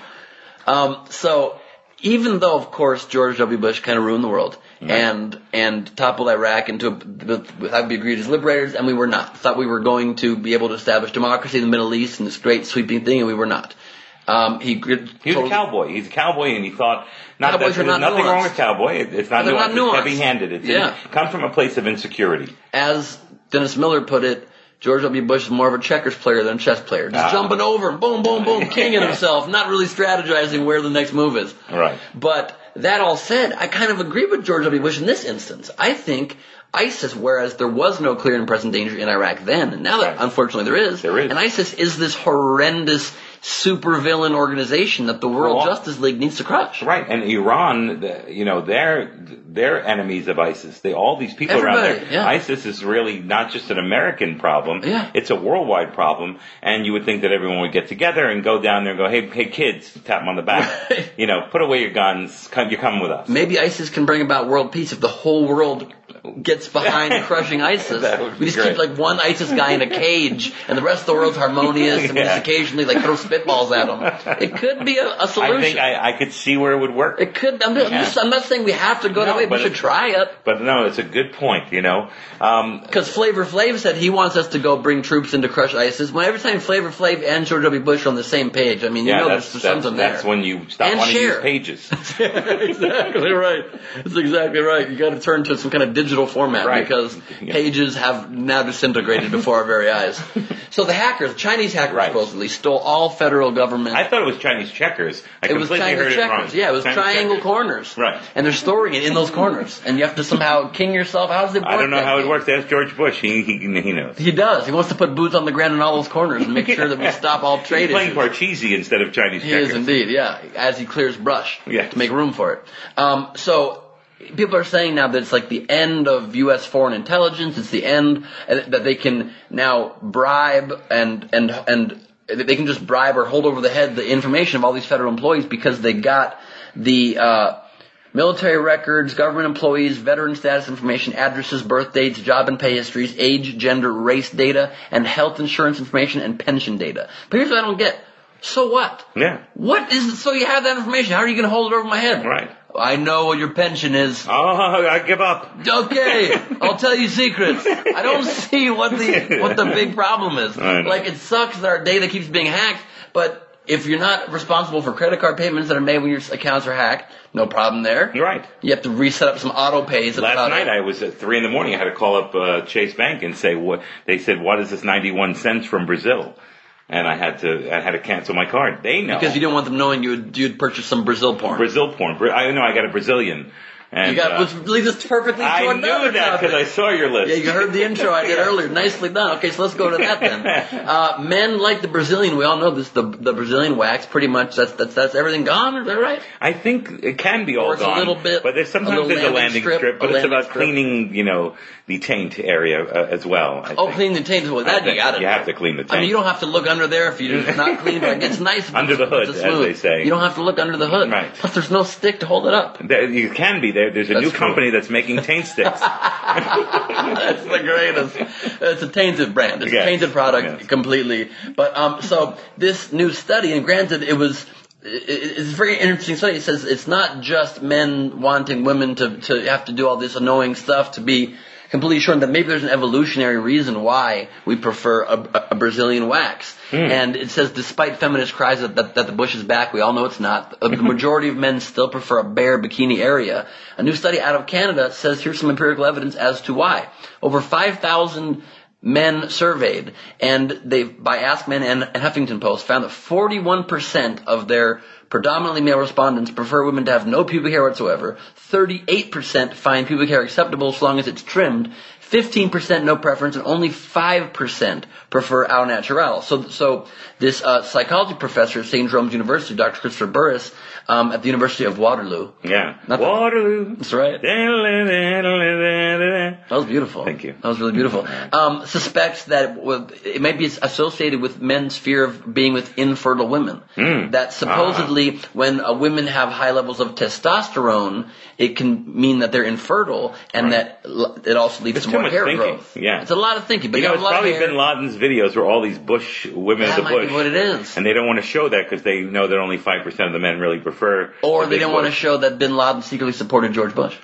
Um, so even though, of course, George W. Bush kind of ruined the world and and toppled Iraq into a, I would be agreed as liberators, and we were not. Thought we were going to be able to establish democracy in the Middle East and this great sweeping thing, and we were not. Um, he he was a cowboy. He's a cowboy, and he thought not that Cowboys are there's not nothing wrong with cowboy. It's not They're nuanced. It's heavy-handed. It's Yeah. it comes from a place of insecurity. as Dennis Miller put it, George W. Bush is more of a checkers player than a chess player. Just Ah. jumping over, and boom, boom, boom, kinging himself, not really strategizing where the next move is. Right. But that all said, I kind of agree with George W. Bush in this instance. I think ISIS, whereas there was no clear and present danger in Iraq then, and now that Right. unfortunately there is, There is. and ISIS is this horrendous supervillain organization that the World Well, Justice League needs to crush. Right, and Iran, the, you know, they're they're enemies of ISIS. They all these people around there. yeah. ISIS is really not just an American problem. Yeah. it's a worldwide problem. And you would think that everyone would get together and go down there and go, "Hey, hey, kids, tap them on the back. You know, put away your guns. Come, you're coming with us." Maybe ISIS can bring about world peace if the whole world gets behind crushing ISIS. That we just great. keep like one ISIS guy in a cage, and the rest of the world's harmonious, and we just occasionally like throw spitballs at them. It could be a, a solution. I think I, I could see where it would work. it could. I'm, just, I'm, just, I'm not saying we have to go that No, way. We should try it. But no, it's a good point. You know, um, Because Flavor Flav said he wants us to go bring troops in to crush ISIS. When every time Flavor Flav and George W. Bush are on the same page, I mean, you yeah, know that's there's that's, something that's there. when you stop And wanting to use pages. exactly right. That's exactly right. You got to turn to some kind of digital format Right. because Yeah. pages have now disintegrated before our very eyes. So the hackers, Chinese hackers Right. supposedly stole all federal government. I thought it was Chinese checkers. I it was Chinese heard it checkers. wrong. Yeah, it was Chinese triangle checkers. corners. Right. And they're storing it in those corners, and you have to somehow king yourself. How does it work? I don't know how it works. Ask George Bush. He he he knows. He does. He wants to put boots on the ground in all those corners and make sure that we stop all He's trade playing issues. Parcheesi instead of Chinese He checkers. is indeed, yeah. As he clears brush Yes. to make room for it. Um, so people are saying now that it's like the end of U.S. foreign intelligence. It's the end that they can now bribe and and and they can just bribe or hold over the head the information of all these federal employees because they got the. Uh, Military records, government employees, veteran status information, addresses, birth dates, job and pay histories, age, gender, race data, and health insurance information and pension data. But here's what I don't get. So what? Yeah. What is it? So you have that information. How are you going to hold it over my head? Right. I know what your pension is. Oh, I give up. Okay, I'll tell you secrets. I don't see what the what the big problem is. Like it sucks that our data keeps being hacked, but if you're not responsible for credit card payments that are made when your accounts are hacked, no problem there. You're right. You have to reset up some auto pays. Last night I was at three in the morning. I had to call up uh, Chase Bank and say what they said. What is this ninety one cents from Brazil? And I had to I had to cancel my card. They know because you didn't want them knowing you would you'd purchase some Brazil porn. Brazil porn. I know I got a Brazilian. And you got uh, which leads us perfectly to I another knew that because I saw your list. Yeah, you heard the intro I did earlier. Nicely done. Okay, so let's go to that then. Uh, men like the Brazilian. We all know this. The the Brazilian wax. Pretty much. That's that's that's everything gone. Is that right? I think it can be all Or it's a gone, little bit- but there's sometimes little there's a landing landing strip, strip, a but it's about strip. cleaning, you know, the taint area uh, as well. I Oh, think. clean the taint. Well, that you got to. you have to clean the taint. I mean, you don't have to look under there if you're not clean, but it's nice. Under the hood, as they say. You don't have to look under the hood. Right. Plus, there's no stick to hold it up. There- You can be there. There's a That's new true. company that's making taint sticks. That's the greatest. It's a tainted brand. It's Yes. a tainted product Yes. completely. But um, so this new study, and granted, it was. It's a very interesting study. It says it's not just men wanting women to, to have to do all this annoying stuff to be completely sure that maybe there's an evolutionary reason why we prefer a, a- Brazilian wax. Hmm. And it says despite feminist cries that, that, that the bush is back, we all know it's not. Uh, the majority of men still prefer a bare bikini area. A new study out of Canada says here's some empirical evidence as to why. Over 5,000 men surveyed, and they, by Ask Men and Huffington Post, found that 41% of their predominantly male respondents prefer women to have no pubic hair whatsoever. 38% find pubic hair acceptable as long as it's trimmed. 15% no preference, and only 5% prefer au naturel. So, so this uh, psychology professor at St. Jerome's University, Dr. Christopher Burris, um, at the University of Waterloo. yeah. Not Waterloo. That's right. That was beautiful. Thank you. That was really beautiful. Um, suspects that it might be associated with men's fear of being with infertile women. Hmm. That supposedly, when uh, women have high levels of testosterone, it can mean that they're infertile, and that it also leads It's to more hair thinking. growth. Yeah. it's a lot of thinking. But You know, it's have a lot probably. Bin Laden's videos where all these Bush women That of the Bush, what it is. and they don't want to show that because they know that only five percent of the men really prefer. Or the they big don't want to show that Bin Laden secretly supported George Bush.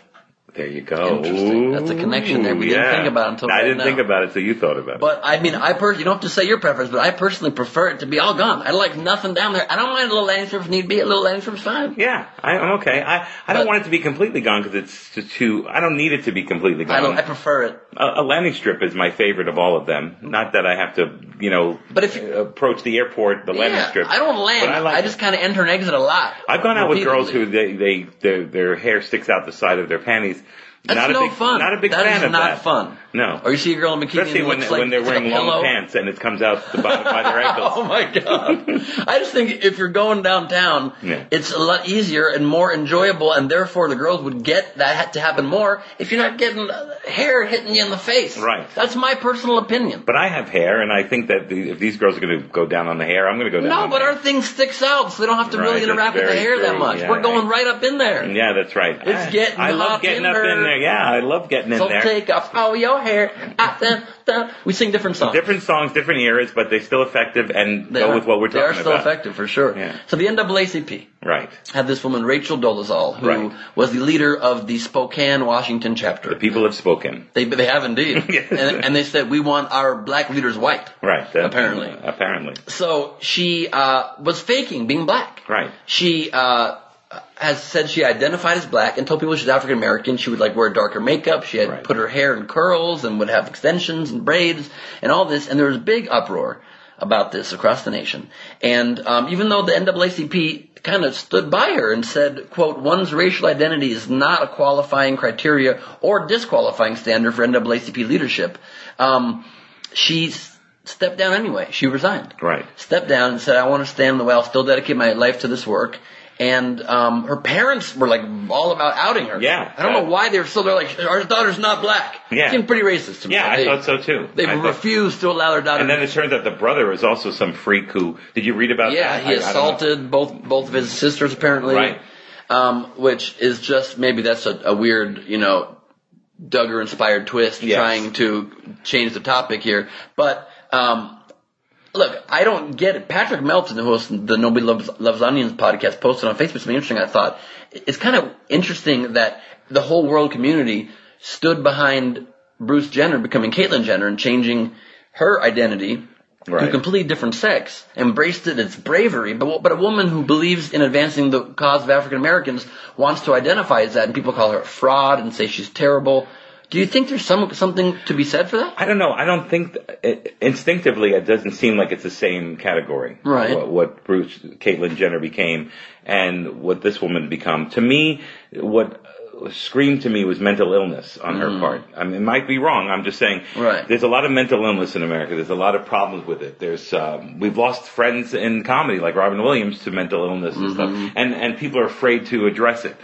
There you go. Interesting. That's a connection there. We didn't think about it until I right didn't now. think about it, so you thought about it. But I mean, I personally, you don't have to say your preference, but I personally prefer it to be all gone. I like nothing down there. I don't mind a little landing strip if need be. A little landing strip's fine. Yeah, I, I'm okay. I, I don't want it to be completely gone because it's just too. I don't need it to be completely gone. I don't. I prefer it. a, a landing strip is my favorite of all of them. Not that I have to, you know, But if you- approach the airport, the landing strip. I don't land. I I, just kind of enter and exit a lot. I've gone out with girls who they, they their, their hair sticks out the side of their panties. That's not no a big, fun. Not a big That fan is of not that. fun. No. Or you see a girl in bikini Especially when, like when they're like wearing long pants and it comes out the bottom by their ankles. Oh my god! I just think if you're going downtown, Yeah. it's a lot easier and more enjoyable, and therefore the girls would get that to happen more if you're not getting uh, hair hitting you in the face. Right. That's my personal opinion. But I have hair, and I think that the, if these girls are going to go down on the hair, I'm going to go down. No, but our hair. thing sticks out, so they don't have to Right, really interact with the very hair that much. Yeah, We're going right up in there. Yeah, that's right. It's I- getting I love getting in up in there. There. Yeah, I love getting in So there. take off all your hair. Ah, da, da. We sing different songs. Different songs, different eras, but they're still effective and They go are. with what we're talking about. They are still about. effective for sure. Yeah. So the NAACP Right. had this woman Rachel Dolezal, who Right. was the leader of the Spokane, Washington chapter. The people have spoken. They they have indeed, Yes. and, and they said we want our black leaders white. Right. that- Apparently. Apparently. So she uh, was faking being black. Right. She uh, has said she identified as black and told people she's African American. She would like wear darker makeup. She had Right. put her hair in curls and would have extensions and braids and all this. And there was big uproar about this across the nation. And um, even though the NAACP kind of stood by her and said, "quote One's racial identity is not a qualifying criteria or disqualifying standard for NAACP leadership," um, she stepped down anyway. She resigned Right. stepped down and said, I want to stand in the way. I'll still dedicate my life to this work. And um, her parents were like all about outing her. Yeah. I don't know why they were still there. Like our daughter's not black. Yeah. seemed pretty racist to me. Yeah, I they, thought so too. They I thought- refused to allow their daughter. And then it turns out the brother was also some freak who. Did you read about yeah, that? he I- I assaulted both both of his sisters apparently. Right. Um, which is just maybe that's a, a weird, you know, Duggar inspired twist Yes. trying to change the topic here. But um, look, I don't get it. Patrick Melton, who hosts the Nobody Loves, Loves Onions podcast, posted on Facebook something interesting. I thought it's kind of interesting that the whole world community stood behind Bruce Jenner becoming Caitlyn Jenner and changing her identity to a completely different sex, embraced it, its bravery. But but a woman who believes in advancing the cause of African Americans wants to identify as that, and people call her a fraud and say she's terrible. Do you think there's some something to be said for that? I don't know. I don't think instinctively it doesn't seem like it's the same category. Right. What, what Bruce, Caitlyn Jenner became, and what this woman become. To me, what screamed to me was mental illness on her part. I mean, it might be wrong. I'm just saying. Mm. Right. There's a lot of mental illness in America. There's a lot of problems with it. There's um, we've lost friends in comedy like Robin Williams to mental illness and Mm-hmm. stuff, and and people are afraid to address it.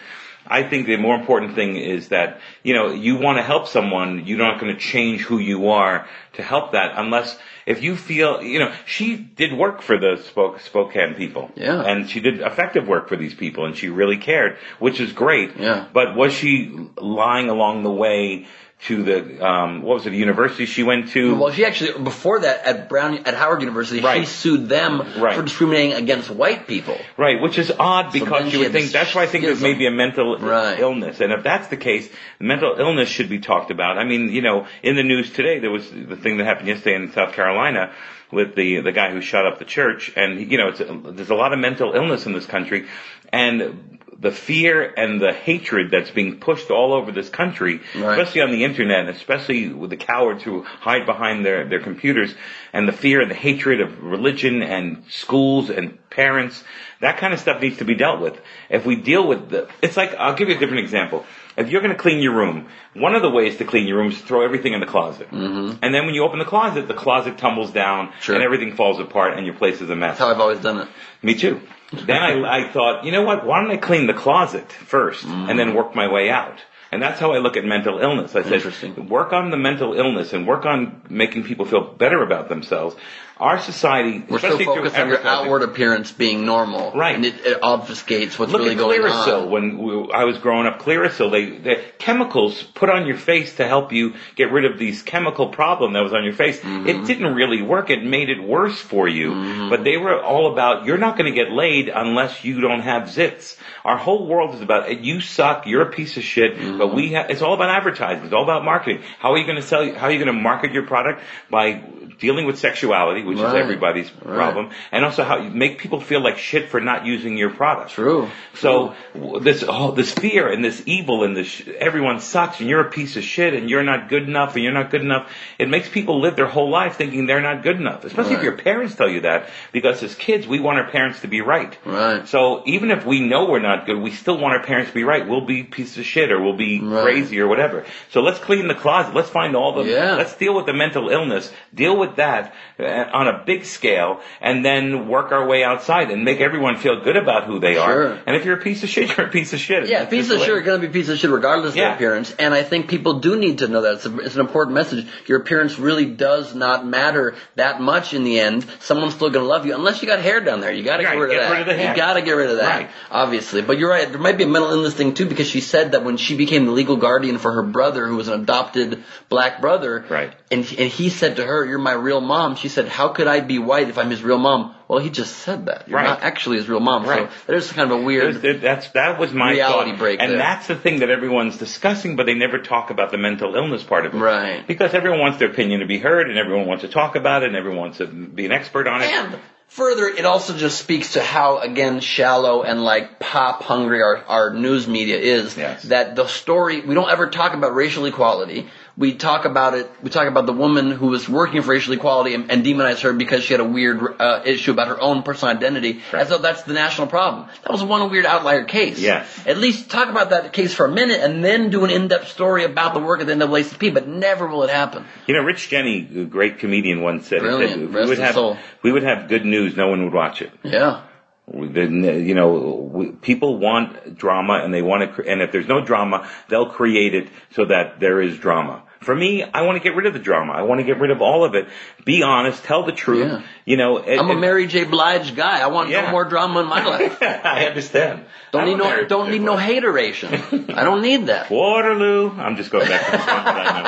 I think the more important thing is that, you know, you want to help someone, you're not going to change who you are to help that unless, if you feel, you know, she did work for the Spok- Spokane people. Yeah. And she did effective work for these people and she really cared, which is great. Yeah. But was she lying along the way to the, um, what was it, the university she went to? Well, she actually before that at Brown at Howard University, she sued them Right. for discriminating against white people. Right, which is odd because she you would think that's why I think there's maybe a mental Right. illness, and if that's the case, mental illness should be talked about. I mean, you know, in the news today there was the thing that happened yesterday in South Carolina with the the guy who shot up the church, and you know, it's, there's a lot of mental illness in this country, and the fear and the hatred that's being pushed all over this country, Right. especially on the internet, and especially with the cowards who hide behind their, their computers, and the fear and the hatred of religion and schools and parents, that kind of stuff needs to be dealt with. If we deal with the, it's like, I'll give you a different example. If you're going to clean your room, one of the ways to clean your room is to throw everything in the closet. Mm-hmm. And then when you open the closet, the closet tumbles down Sure. and everything falls apart and your place is a mess. That's how I've always done it. Me too. Then I, I thought, you know what? Why don't I clean the closet first and then work my way out? And that's how I look at mental illness. I said, work on the mental illness and work on making people feel better about themselves. Our society, We're so focused on your outward appearance being normal, Right. And it, it obfuscates what's Look really at going Clearasil. on. When we, I was growing up, Clearasil, they, the chemicals put on your face to help you get rid of these chemical problem that was on your face. Mm-hmm. It didn't really work. It made it worse for you. But they were all about, you're not going to get laid unless you don't have zits. Our whole world is about, you suck, you're a piece of shit, Mm-hmm. but we have, it's all about advertising. It's all about marketing. How are you going to sell, how are you going to market your product? By dealing with sexuality, which is Right. everybody's problem, and also how you make people feel like shit for not using your product. True. So w- this oh, this fear and this evil and this sh- everyone sucks and you're a piece of shit and you're not good enough and you're not good enough. It makes people live their whole life thinking they're not good enough. Especially if your parents tell you that, because as kids we want our parents to be right. Right. So even if we know we're not good, we still want our parents to be right. We'll be pieces of shit or we'll be Right. crazy or whatever. So let's clean the closet. Let's find all the. Yeah. Let's deal with the mental illness. Deal with that uh, on a big scale, and then work our way outside and make everyone feel good about who they are. Sure. And if you're a piece of shit, you're a piece of shit. Yeah, piece of shit are going to be piece of shit regardless of their appearance. And I think people do need to know that. It's, a, it's an important message. Your appearance really does not matter that much in the end. Someone's still going to love you unless you got hair down there. You got to Right, get rid of get that. rid of. You got to get rid of that. Right. Obviously. But you're right. There might be a mental illness thing too because she said that when she became became the legal guardian for her brother, who was an adopted black brother. Right. And and he said to her, "You're my real mom." She said, "How could I be white if I'm his real mom?" Well, he just said that. You're Right. not actually his real mom. Right. So there's kind of a weird. That's that was my Reality thought. break and there. that's the thing that everyone's discussing, but they never talk about the mental illness part of it. Right. Because everyone wants their opinion to be heard, and everyone wants to talk about it, and everyone wants to be an expert on it. And further, it also just speaks to how, again, shallow and like pop hungry our, our news media is. Yes. That the story, we don't ever talk about racial equality. We talk about it, we talk about the woman who was working for racial equality and, and demonize her because she had a weird uh, issue about her own personal identity, Right. as though that's the national problem. That was one weird outlier case. Yes. At least talk about that case for a minute and then do an in-depth story about the work of the NAACP, but never will it happen. You know, Rich Jeni, a great comedian, once said, Brilliant. we would have soul. we would have good news, no one would watch it. Yeah. You know, people want drama, and they want to, and if there's no drama, they'll create it so that there is drama. For me, I want to get rid of the drama. I want to get rid of all of it. Be honest, tell the truth. Yeah. You know, it- I'm a Mary J. Blige guy. I want Yeah. no more drama in my life. I understand. Don't I'm need no don't need no hateration. I don't need that. Waterloo. I'm just going back to the song that I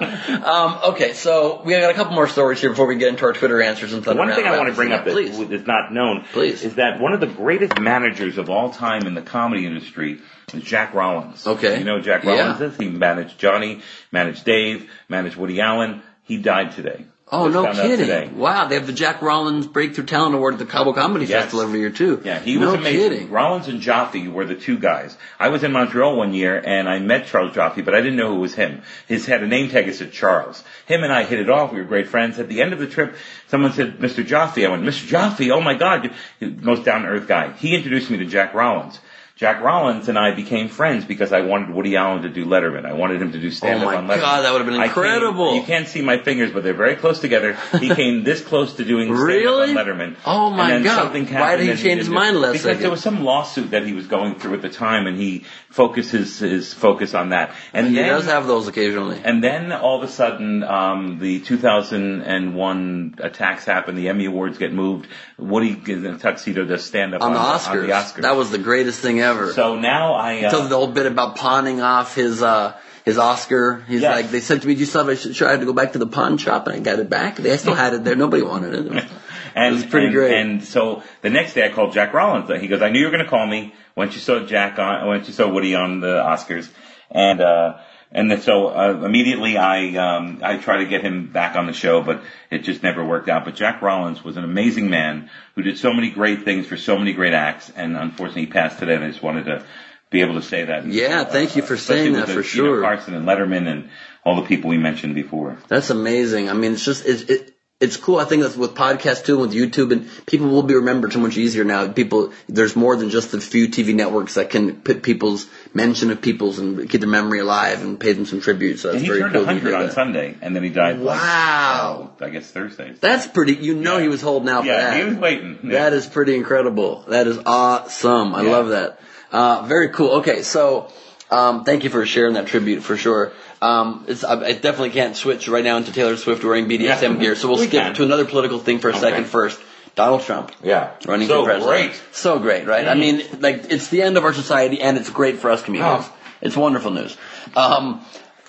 know. Um, okay, so we got a couple more stories here before we get into our Twitter answers and The one thing I want to bring up that please. is not known Please. is that one of the greatest managers of all time in the comedy industry Jack Rollins. Okay. You know who Jack Yeah. Rollins is? He managed Johnny, managed Dave, managed Woody Allen. He died today. Oh, Just no kidding! today. Wow, they have the Jack Rollins Breakthrough Talent Award at the Cabo Comedy Yes. Festival every year too. Yeah, he no was amazing. kidding. Rollins and Joffe were the two guys. I was in Montreal one year and I met Charles Joffe, but I didn't know who was him. His had a name tag that said Charles. Him and I hit it off. We were great friends. At the end of the trip, someone said, "Mr. Joffe." I went, "Mr. Joffe, oh my God, most down to earth guy." He introduced me to Jack Rollins. Jack Rollins and I became friends because I wanted Woody Allen to do Letterman. I wanted him to do stand up Oh my on God, that would have been I came- incredible. you can't see my fingers, but they're very close together. He came this close to doing stand up Really? on Letterman. Oh my and then God. Why did he change his mind last Because second? there was some lawsuit that he was going through at the time, and he focused his, his focus on that. And He then, does have those occasionally. and then all of a sudden, um, the 2001 attacks happen. The Emmy Awards get moved. Woody in a tuxedo does stand up on on, the on Oscars. the Oscars. That was the greatest thing ever. so now I. He Uh, the whole bit about pawning off his uh his Oscar. He's Yes. like, they said to me, "Do you still have it?" Sure, I had to go back to the pawn shop and I got it back. They still had it there. Nobody wanted it. and, It was pretty and- great. And so the next day I called Jack Rollins. He goes, I knew you were going to call me once you saw Jack on, once you saw Woody on the Oscars. And, uh, and then so, uh, immediately I, um, I tried to get him back on the show, but it just never worked out. But Jack Rollins was an amazing man who did so many great things for so many great acts. And unfortunately he passed today and I just wanted to be able to say that. Yeah, thank you for saying that the, for you know, sure. Carson and Letterman and all the people we mentioned before. That's amazing. I mean, it's just it's it, it's cool. I think that's with podcasts too, with YouTube, and people will be remembered so much easier now. People, there's more than just the few TV networks that can put people's mention of people's and keep their memory alive and pay them some tribute. So And that's he very turned cool. that 100 on that. Sunday and then he died. like, Wow. uh, I guess Thursday. That's pretty. You know, he was holding out for Yeah, that. he was waiting. Yeah. That is pretty incredible. That is awesome. I Yeah. love that. Uh, very cool. Okay, so um, thank you for sharing that tribute for sure. Um, it's, I, I definitely can't switch right now into Taylor Swift wearing BDSM Yeah. gear, so we'll We skip can. to another political thing for a Okay. second first. Donald Trump. Yeah. Running so for president. great. So great, right? I mean, like, it's the end of our society and it's great for us comedians. Oh. It's wonderful news. Um,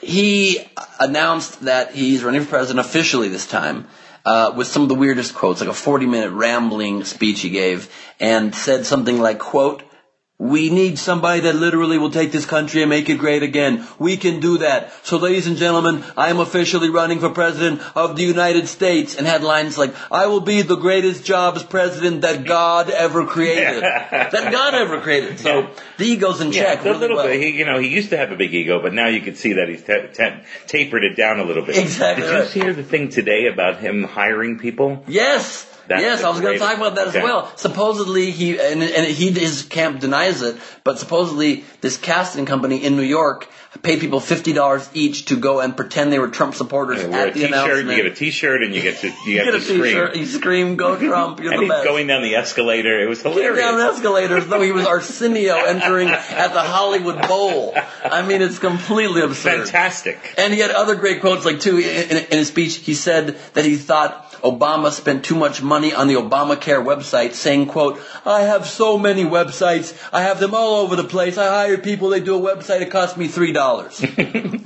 he announced that he's running for president officially this time. Uh, with some of the weirdest quotes, like a 40 minute rambling speech he gave, and said something like, quote, we need somebody that literally will take this country and make it great again. We can do that. So ladies and gentlemen, I am officially running for president of the United States and headlines like, I will be the greatest jobs president that God ever created. that God ever created. So the ego's in Yeah, check. a really little well. bit. He, you know, he used to have a big ego, but now you can see that he's ta- ta- tapered it down a little bit. Exactly Did right. you hear the thing today about him hiring people? Yes. That's yes, I was going to talk about that okay. as well. Supposedly he and, and he his camp denies it, but supposedly this casting company in New York paid people fifty dollars each to go and pretend they were Trump supporters You wear a at the t-shirt, announcement. you get a t-shirt, and you get to you You get get to a scream. t-shirt, you scream, "Go Trump! You're and the best." going down the escalator. It was hilarious. down the escalators, though he was Arsenio entering at the Hollywood Bowl. I mean, it's completely absurd. Fantastic. And he had other great quotes, like too in, in, his speech. He said that he thought Obama spent too much money on the Obamacare website, saying, "quote I have so many websites. I have them all over the place. I hire people. They do a website. It costs me three dollars.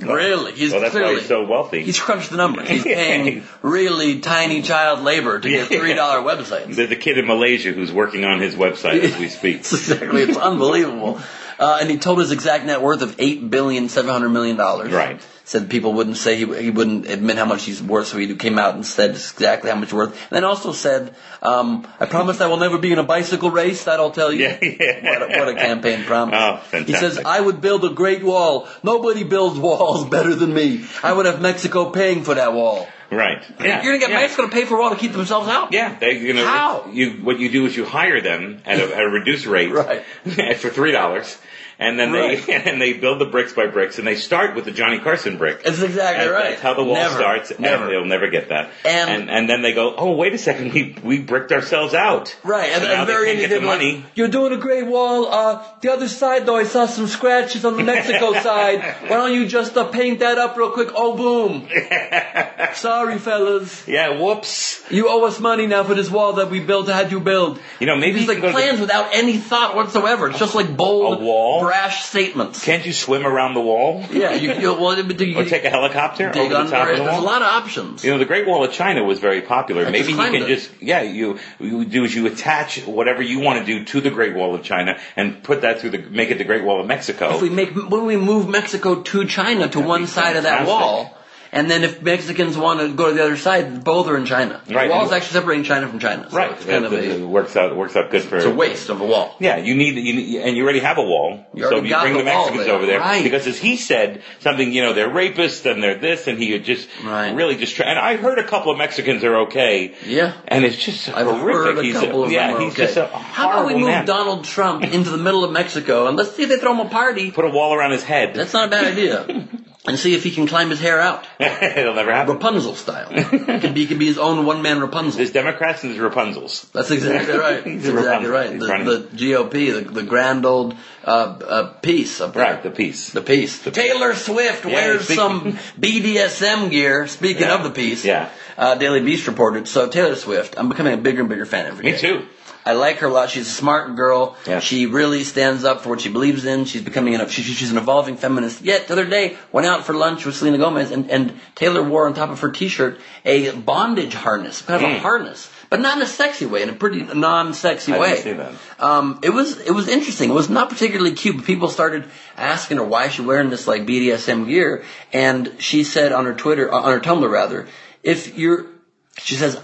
really? He's Well, that's why clearly he's so wealthy. He's crunched the numbers. He's paying really tiny child labor to get three dollar websites. There's a kid in Malaysia who's working on his website as we speak. It's exactly. It's unbelievable. Uh, and he told his exact net worth of eight billion seven hundred million dollars. Right. Said people wouldn't say he, he wouldn't admit how much he's worth, so he came out and said exactly how much worth. And then also said, um, "I promise I will never be in a bicycle race. That I'll tell you." Yeah, yeah. What, a, what a campaign promise. Oh, He says, "I would build a great wall. Nobody builds walls better than me. I would have Mexico paying for that wall. Right. Yeah. You're gonna get yeah. Mexico to pay for a wall to keep themselves out. Yeah, they, you know, How? You what you do is you hire them at a, at a reduced rate, Right. for three dollars, and then Right. they and they build the bricks by bricks, and they start with the Johnny Carson brick. That's exactly And right. That's how the wall Never. starts, Never. and they'll never get that. And- and and then they go, oh wait a second, we we bricked ourselves out. Right, and So now very they end, can't get the like, money. You're doing a great wall. Uh, the other side, though, I saw some scratches on the Mexico side. Why don't you just uh, paint that up real quick? Oh, boom. Sorry, fellas. Yeah, whoops. You owe us money now for this wall that we built, had you build. You know, maybe you like to the- plans without any thought whatsoever. It's just like bold, A wall? Brash statements. Can't you swim around the wall? yeah, you, you, well, you, you Or take a helicopter dig over the top of the wall. There's a lot of options. You know, the Great Wall of China was very popular. I Maybe you can it. just, yeah, you, you do is you attach whatever you want to do to the Great Wall of China and put that through the, make it the Great Wall of Mexico. if we make when we move Mexico to China to one be side of that wall, and then if Mexicans want to go to the other side, both are in China. Right. The wall's actually separating China from China. So right. It's kind of it, a, it works out, works out good for, it's a waste of a wall. Yeah, you need, you need, and you already have a wall. You so you bring the the, Mexicans there. over there. Right. Because as he said, something, you know, they're rapists and they're this and he just Right. really just try, and I heard a couple of Mexicans are okay. Yeah. And it's just I've horrific. heard a he's couple of yeah, he's okay. just a How about we move man. Donald Trump into the middle of Mexico and let's see if they throw him a party. Put a wall around his head. That's not a bad idea. and see if he can climb his hair out, It'll never happen. Rapunzel style. He could be, could be his own one man Rapunzel. There's Democrats and there's Rapunzels. That's exactly right. That's exactly Rapunzel. right. The, the GOP, the, the grand old uh, uh, piece up there. Right, the piece. The piece. Taylor Swift Yeah, wears speaking- some BDSM gear. Speaking Yeah. of the piece, Yeah. uh, Daily Beast reported. So Taylor Swift, I'm becoming a bigger and bigger fan every day. Me too. I like her a lot. She's a smart girl. Yeah. She really stands up for what she believes in. She's becoming an, she, she's an evolving feminist. Yet the other day, went out for lunch with Selena Gomez, and, and Taylor wore on top of her T-shirt a bondage harness, kind of a Mm. harness, but not in a sexy way, in a pretty non-sexy I way. see that. Um, it was it was interesting. It was not particularly cute, but people started asking her why is she wearing this like BDSM gear, and she said on her Twitter, on her Tumblr rather, if you're, she says,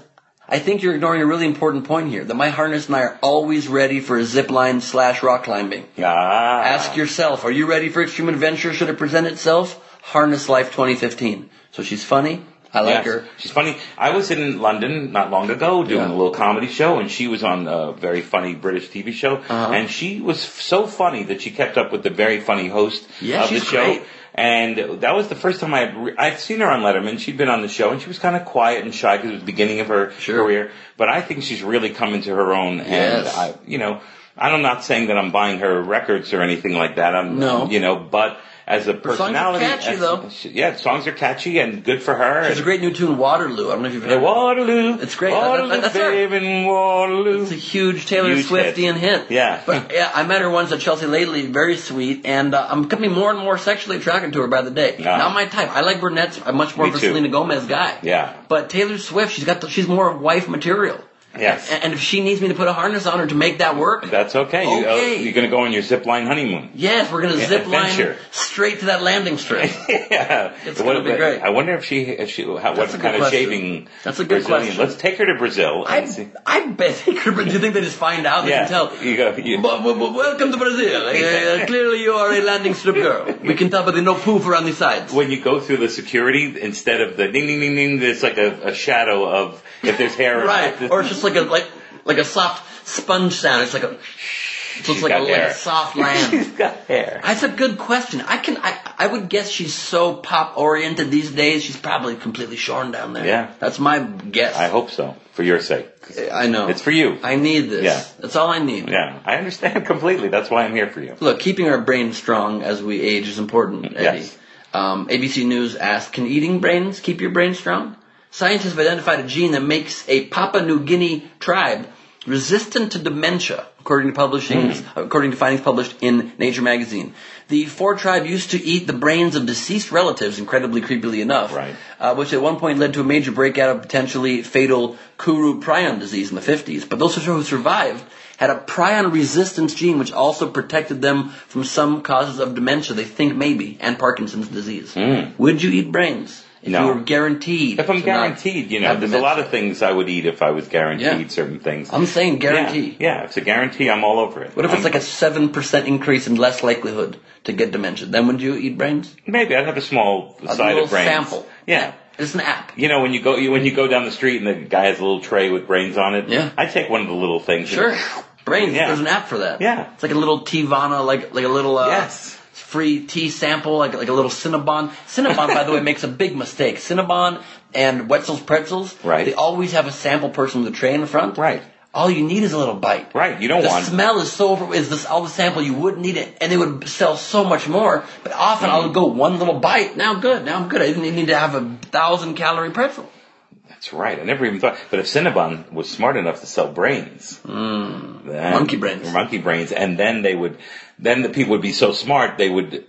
I think you're ignoring a really important point here. That my harness and I are always ready for a zip line slash rock climbing. Ah. Ask yourself, are you ready for extreme adventure? Should it present itself? Harness Life 2015. So she's funny. I like Yes. her. She's funny. I was in London not long ago doing Yeah. a little comedy show, and she was on a very funny British TV show, Uh-huh. and she was so funny that she kept up with the very funny host Yeah, of the show. great. And that was the first time I had re- I'd seen her on Letterman. She'd been on the show, and she was kind of quiet and shy because it was the beginning of her Sure. career. But I think she's really come into her own, and Yes. I, you know, I'm not saying that I'm buying her records or anything like that. I'm, No. you know, but as a songs are personality, catchy, as- yeah, songs are catchy and good for her. There's and- a great new tune, Waterloo. I don't know if you've heard yeah, it. Waterloo. It's great. Waterloo, That- that's baby, Waterloo. It's a huge Taylor Huge Swiftian hit. Yeah. But yeah, I met her once at Chelsea Lately, very sweet, and uh, I'm becoming more and more sexually attracted to her by the day. Yeah. Not my type. I like brunettes. I'm much more Me of a too. Selena Gomez guy. Yeah. But Taylor Swift, she's got the, she's more wife material. Yes. And, if she needs me to put a harness on her to make that work, That's okay. You, Okay. uh, you're going to go on your zip line honeymoon. yes, we're gonna Yeah, zip line adventure. straight to that landing strip. yeah. It's gonna be great. I wonder if she, if she how, what That's a good kind of shaving. That's a good Brazilian. question. Let's take her to Brazil I see. I bet they could. Do you think they just find out? They Yeah. can tell. You go. You, But, but- but welcome to Brazil. Uh, clearly, you are a landing strip girl. We can tell by the no poof around the sides. when you go through the security, instead of the ding ding ding ding, there's like a, a shadow of if there's hair. Right. Or it's just like a like like a soft sponge sound. It's like a So it's She's like a, like a soft land. She's got hair. That's a good question. I can I, I would guess she's so pop oriented these days. She's probably completely shorn down there. Yeah. that's my guess. I hope so, for your sake. I know. It's for you. I need this. Yeah. That's all I need. Yeah, I understand completely. That's why I'm here for you. Look, keeping our brains strong as we age is important, Eddie. Yes. Um, ABC News asked, can eating brains keep your brain strong? Scientists have identified a gene that makes a Papua New Guinea tribe resistant to dementia, according to Hmm. according to findings published in Nature magazine. The Fore tribe used to eat the brains of deceased relatives, incredibly creepily enough, Right. uh, which at one point led to a major breakout of potentially fatal Kuru prion disease in the 50s. But those who survived had a prion resistance gene which also protected them from some causes of dementia, they think maybe, and Parkinson's disease. Would you eat brains if. No. you were guaranteed? If I'm guaranteed, you know, there's a lot of things I would eat if I was guaranteed Yeah. certain things. I'm saying guarantee. Yeah, yeah, if it's a guarantee, I'm all over it. What if it's I'm- like a 7% increase in less likelihood to get dementia? Then would you eat brains? maybe I'd have a small A side of brains. A sample. Yeah. It's an app. You know, when you go you, when you go down the street and the guy has a little tray with brains on it, Yeah. I take one of the little things. Sure. Brains. Yeah. There's an app for that. Yeah. It's like a little Teavana, like like a little uh, Yes. Free tea sample, like like a little Cinnabon. Cinnabon, by the way, makes a big mistake. Cinnabon and Wetzel's Pretzels, Right. They always have a sample person with a tray in the front. Right. All you need is a little bite. Right, you don't the want- The smell is so over, is this all the sample you wouldn't need it, and it would sell so much more. But often I'll mm. go one little bite. Now I'm good. Now I'm good. I didn't need to have a thousand calorie pretzel. That's right. I never even thought. But if Cinnabon was smart enough to sell brains, then- Mm. Monkey brains. monkey brains, and then they would, then the people would be so smart they would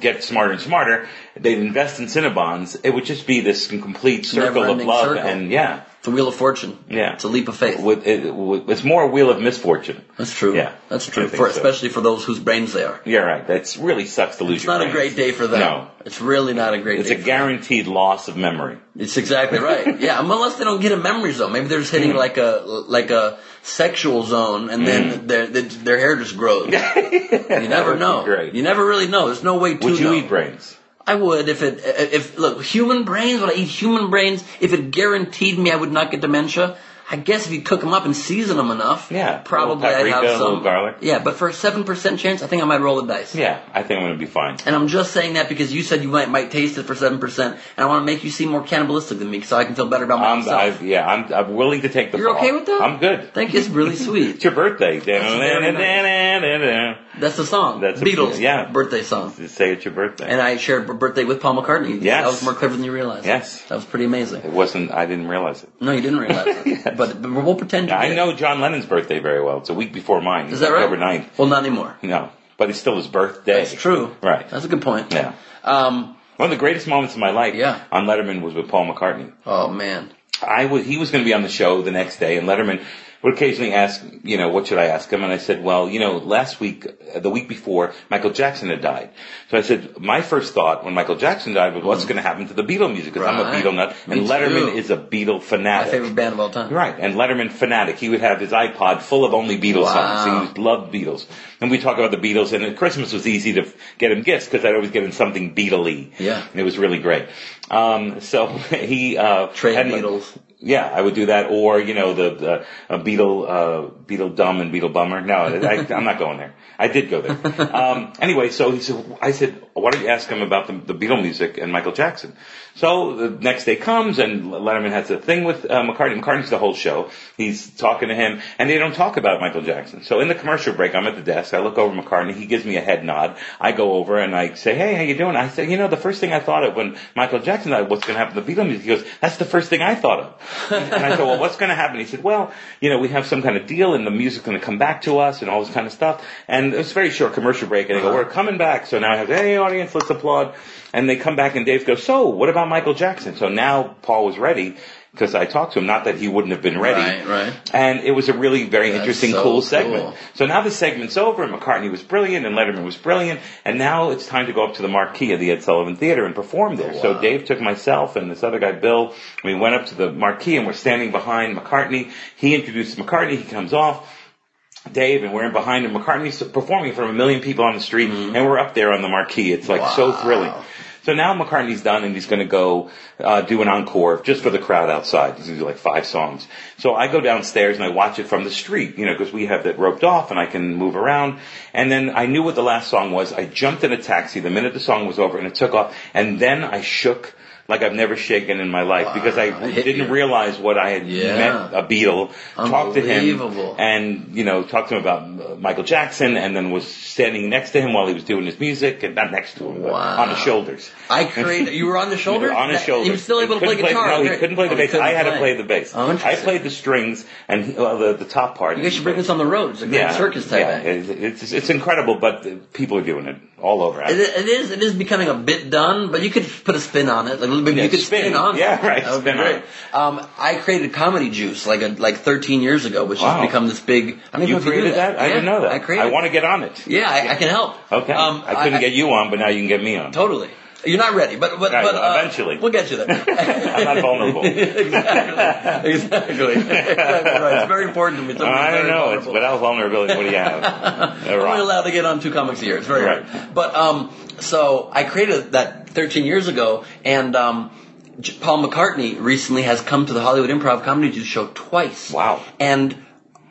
get smarter and smarter. They'd invest in Cinnabons. It would just be this complete circle of love, circle. and yeah, It's a wheel of fortune. Yeah. It's a leap of faith. with, it, with, it's more a wheel of misfortune. That's true. Yeah, That's true. For, so. especially for those whose brains they are. Yeah, right. That's really sucks to lose It's your not a great day for them. No. It's really not a great day. It's a for them. guaranteed loss of memory. It's exactly right. yeah, unless they don't get a memory zone. Maybe they're just Hmm. hitting like a like a sexual zone, and then their their their hair just grows. you never know. great. You never really know. There's no way to Would you know. eat brains? I would if it if look human brains. Would I eat human brains if it guaranteed me I would not get dementia? I guess if you cook them up and season them enough, Yeah, probably a I'd have a some garlic. Yeah, but for a seven percent chance, I think I might roll the dice. Yeah, I think I'm going to be fine. And I'm just saying that because you said you might might taste it for seven percent, and I want to make you seem more cannibalistic than me, so I can feel better about I'm, myself. I, yeah, I'm, I'm willing to take the You're fall. okay with that? I'm good. Thank you. It's really sweet. It's your birthday. That's the song. That's a- Beatles. yeah. Birthday song. Just say it's your birthday. And I shared a birthday with Paul McCartney. Yes. That was more clever than you realized. Yes. That was pretty amazing. it wasn't. I didn't realize it. No, you didn't realize it. Yes. But, but we'll pretend you I know John Lennon's birthday very well. It's a week before mine. Is that right? October 9th. Well, not anymore. No, but it's still his birthday. That's true. Right. That's a good point. Yeah. Um, One of the greatest moments of my life Yeah. on Letterman was with Paul McCartney. oh, man. I was, he was going to be on the show the next day, and Letterman would occasionally ask, you know, what should I ask him? And I said, well, you know, last week, uh, the week before, Michael Jackson had died. So I said, my first thought when Michael Jackson died was, what's going to happen to the Beatle music? Because I'm a Mm. Beatle nut, Me and Letterman too. is a Beatle fanatic. My favorite band of all time. Right, and Letterman fanatic. He would have his iPod full of only Beatles Wow. songs. He loved Beatles. And we talk about the Beatles, and at Christmas was easy to get him gifts because I'd always get him something Beatle-y. Yeah. And it was really great. Um, so he, uh, Trade had- Beatles. Yeah, I would do that, or you know the, the uh, Beetle, uh, Beetle dumb and Beetle bummer. No, I, I'm not going there. I did go there. Um, anyway, so he said, I said, why don't you ask him about the, the Beatle music and Michael Jackson? So the next day comes, and Letterman has a thing with uh, McCartney. McCartney's the whole show. He's talking to him, and they don't talk about Michael Jackson. So in the commercial break, I'm at the desk. I look over McCartney. He gives me a head nod. I go over and I say, "Hey, how you doing?" I say, "You know, the first thing I thought of when Michael Jackson died, what's going to happen to the Beatle music?" He goes, "That's the first thing I thought of." And I said, "Well, what's going to happen?" He said, "Well, you know, we have some kind of deal, and the music's going to come back to us, and all this kind of stuff." And it was a very short commercial break, and they go, uh-huh. "We're coming back." So now I have, "Hey, audience, let's applaud." And they come back, and Dave goes, "So, what about Michael Jackson?" So now Paul was ready. Because I talked to him, not that he wouldn't have been ready. Right, right. And it was a really very That's interesting, so cool cool. segment. So now the segment's over, and McCartney was brilliant, and Letterman was brilliant, and now it's time to go up to the marquee of the Ed Sullivan Theater and perform there. Oh, so Dave took myself and this other guy, Bill, we went up to the marquee, and we're standing behind McCartney. He introduces McCartney, he comes off. Dave and we're in behind him. McCartney's performing in front of a million people on the street, mm-hmm. and we're up there on the marquee. It's like so thrilling. So now McCartney's done and he's going to go uh, do an encore just for the crowd outside. He's going to do like five songs. So I go downstairs and I watch it from the street, you know, because we have that roped off and I can move around. And then I knew what the last song was. I jumped in a taxi the minute the song was over and it took off. And then I shook like I've never shaken in my life because I didn't you. realize what I had Yeah. met a Beatle, talked to him, and you know talked to him about uh, Michael Jackson, and then was standing next to him while he was doing his music, and not next to him, but Wow. on his shoulders. I created. You were on the shoulder. on his shoulder. He was still able to play guitar. no, he couldn't play the Oh, he bass. I had to play the bass. Oh, I played the strings and he, well, the the top part. You guys should bring this on the road. It's a great circus type. Yeah, act. it's, it's it's incredible, but people are doing it all over. It, it is. It is becoming a bit done, but you could put a spin on it. Like a little bit. Yeah, you could spin. spin, on. it. Yeah, right, That would be spin great. Um, I created Comedy Juice like a, like 13 years ago, which Wow. has become this big. I You created knew that? I Yeah, didn't know that. I created. I want to get on it. Yeah, I, I can help. Okay. Um, I couldn't get you on, but now you can get me on. Totally. You're not ready, but but, Right, but uh, eventually. we'll get you there. I'm not vulnerable. exactly. Exactly. right. It's very important to me. I very know. It's without vulnerability, what do you have? I'm only allowed to get on two comics a year. It's very Right. hard. But um, so I created that 13 years ago, and um, Paul McCartney recently has come to the Hollywood Improv Comedy Juice show twice. Wow. And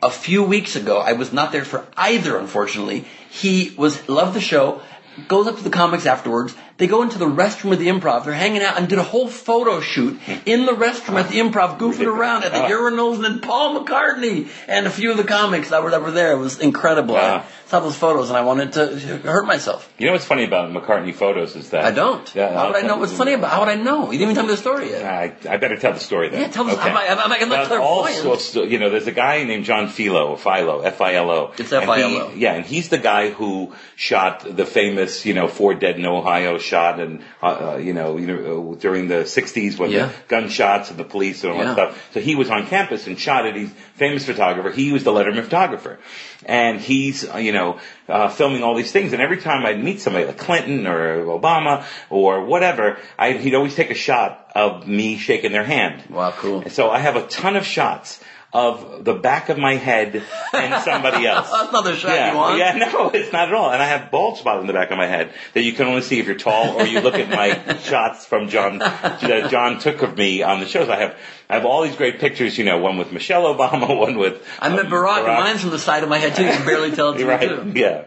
a few weeks ago, I was not there for either. Unfortunately, he was loved the show. Goes up to the comics afterwards. They go into the restroom of the improv. They're hanging out and did a whole photo shoot in the restroom at the improv, goofing around at the Ah. urinals, and then Paul McCartney and a few of the comics that were that were there. It was incredible. I saw those photos and I wanted to hurt myself. You know what's funny about McCartney photos is that I don't. Yeah, how would I know what's funny about? How would I know? You didn't even tell me the story yet. I, I better tell the story then. Yeah, tell us- I'm I'm I'm clairvoyant. also, you know, there's a guy named John Filo, Filo, F-I-L-O. It's And he- F-I-L-O. Yeah, and he's the guy who shot the famous, you know, Four Dead in Ohio shot, and uh, uh, you know, you know, uh, during the '60s when Yeah. the gunshots and the police and all Yeah. that stuff. So he was on campus and shot it. He's famous photographer. He was the Letterman photographer, and he's uh, you know uh, filming all these things. And every time I'd meet somebody, like Clinton or Obama or whatever, I, he'd always take a shot of me shaking their hand. Wow, cool. And So I have a ton of shots of the back of my head and somebody else. That's not the shot yeah, you want. Yeah, no, it's not at all. And I have bald spot in the back of my head that you can only see if you're tall or you look at my shots from John that John took of me on the shows. I have I have all these great pictures, you know, one with Michelle Obama, one with I met um, Barack, and mine's on the side of my head too. You can barely tell it's right, too. yeah.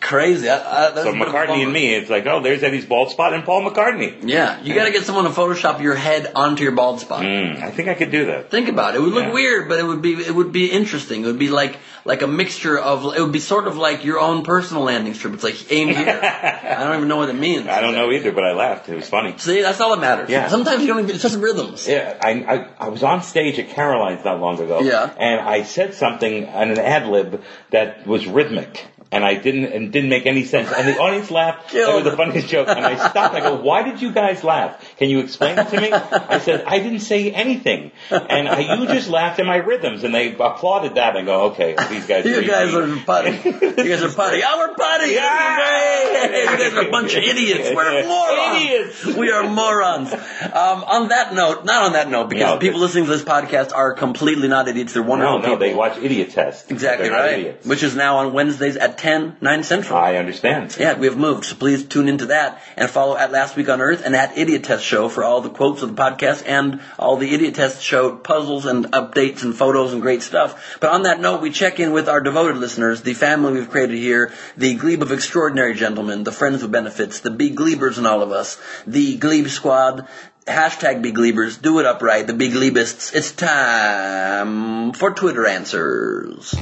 Crazy. I, I, So a bit of a McCartney and me, it's like, oh, there's Eddie's bald spot and Paul McCartney. Yeah, you got to get someone to Photoshop your head onto your bald spot. Mm, I think I could do that. Think about it. It would look Yeah. weird, but it would be it would be interesting. It would be like like a mixture of it would be sort of like your own personal landing strip. It's like aim here. I don't even know what it means. I don't know either, but I laughed. It was funny. See, that's all that matters. Yeah. Sometimes you don't even. It's just rhythms. Yeah, I, I I was on stage at Caroline's not long ago. Yeah. And I said something on an ad lib that was rhythmic. And I didn't, and didn't make any sense. And the audience laughed. That was the funniest joke. And I stopped. I go, why did you guys laugh? Can you explain it to me? I said, I didn't say anything. And I, you just laughed at my rhythms. And they applauded that. And I go, okay, these guys You are guys are putty. You guys are putty. We're putty. Yeah. You guys are a bunch of idiots. We're morons. Idiots. We are morons. Um, on that note, not on that note, because No, people listening to this podcast are completely not idiots. They're No, wonderful no, people. they watch Idiot Test. Exactly They're right. Which is now on Wednesdays at 10, 9 central. I understand. Yeah, we have moved, so please tune into that and follow at Last Week on Earth and at Idiot Test Show for all the quotes of the podcast and all the Idiot Test Show puzzles and updates and photos and great stuff. But on that note, we check in with our devoted listeners, the family we've created here, the Gleib of extraordinary gentlemen, the friends with benefits, the BeGleibers and all of us, the Gleib squad, hashtag BeGleibers, do it upright, the big glebists. It's time for Twitter answers.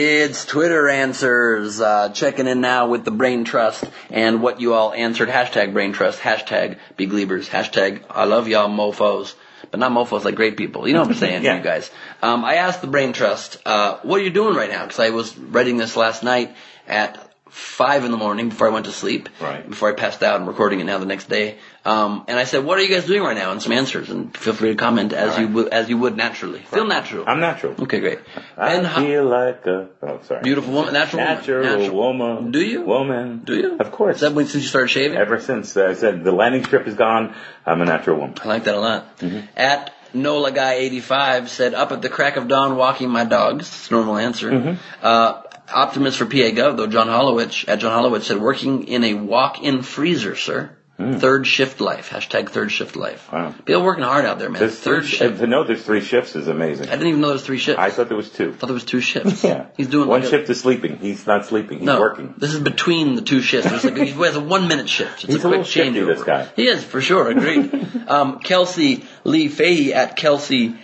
It's Twitter answers. Uh, checking in now with the Brain Trust and what you all answered. Hashtag Brain Trust. Hashtag BeGleibers. Hashtag I love y'all mofos. But not mofos like great people. You know what I'm saying, Yeah. you guys. Um, I asked the Brain Trust, uh, what are you doing right now? Because I was writing this last night at five in the morning before I went to sleep. Right. Before I passed out. I'm recording it now the next day. Um, and I said, what are you guys doing right now? And some answers. And feel free to comment as All you right. would, as you would naturally. Feel natural. I'm natural. Okay, great. I ho- feel like a oh sorry Beautiful woman, natural, natural woman. Natural. woman. Do you? Woman. Do you? Of course. Is that when since you started shaving? Ever since uh, I said the landing strip is gone, I'm a natural woman. I like that a lot. Mm-hmm. At Nola Guy 85 said, up at the crack of dawn walking my dogs. It's a normal answer. Mm-hmm. Uh, optimist for PA Gov, though, John Hollowich, at John Hollowich said, working in a walk-in freezer, sir. Third shift life. Hashtag third shift life. Wow. People working hard out there, man. There's third three, shift. To know there's three shifts is amazing. I didn't even know there was three shifts. I thought there was two. thought there was two shifts. Yeah. He's doing one like a- shift is sleeping. He's not sleeping. He's no, working. this is between the two shifts. It's like he has a one minute shift. It's He's a a quick shifty, changeover. this guy. He is for sure. Agreed. um, Kelsey Lee Fahey at Kelsey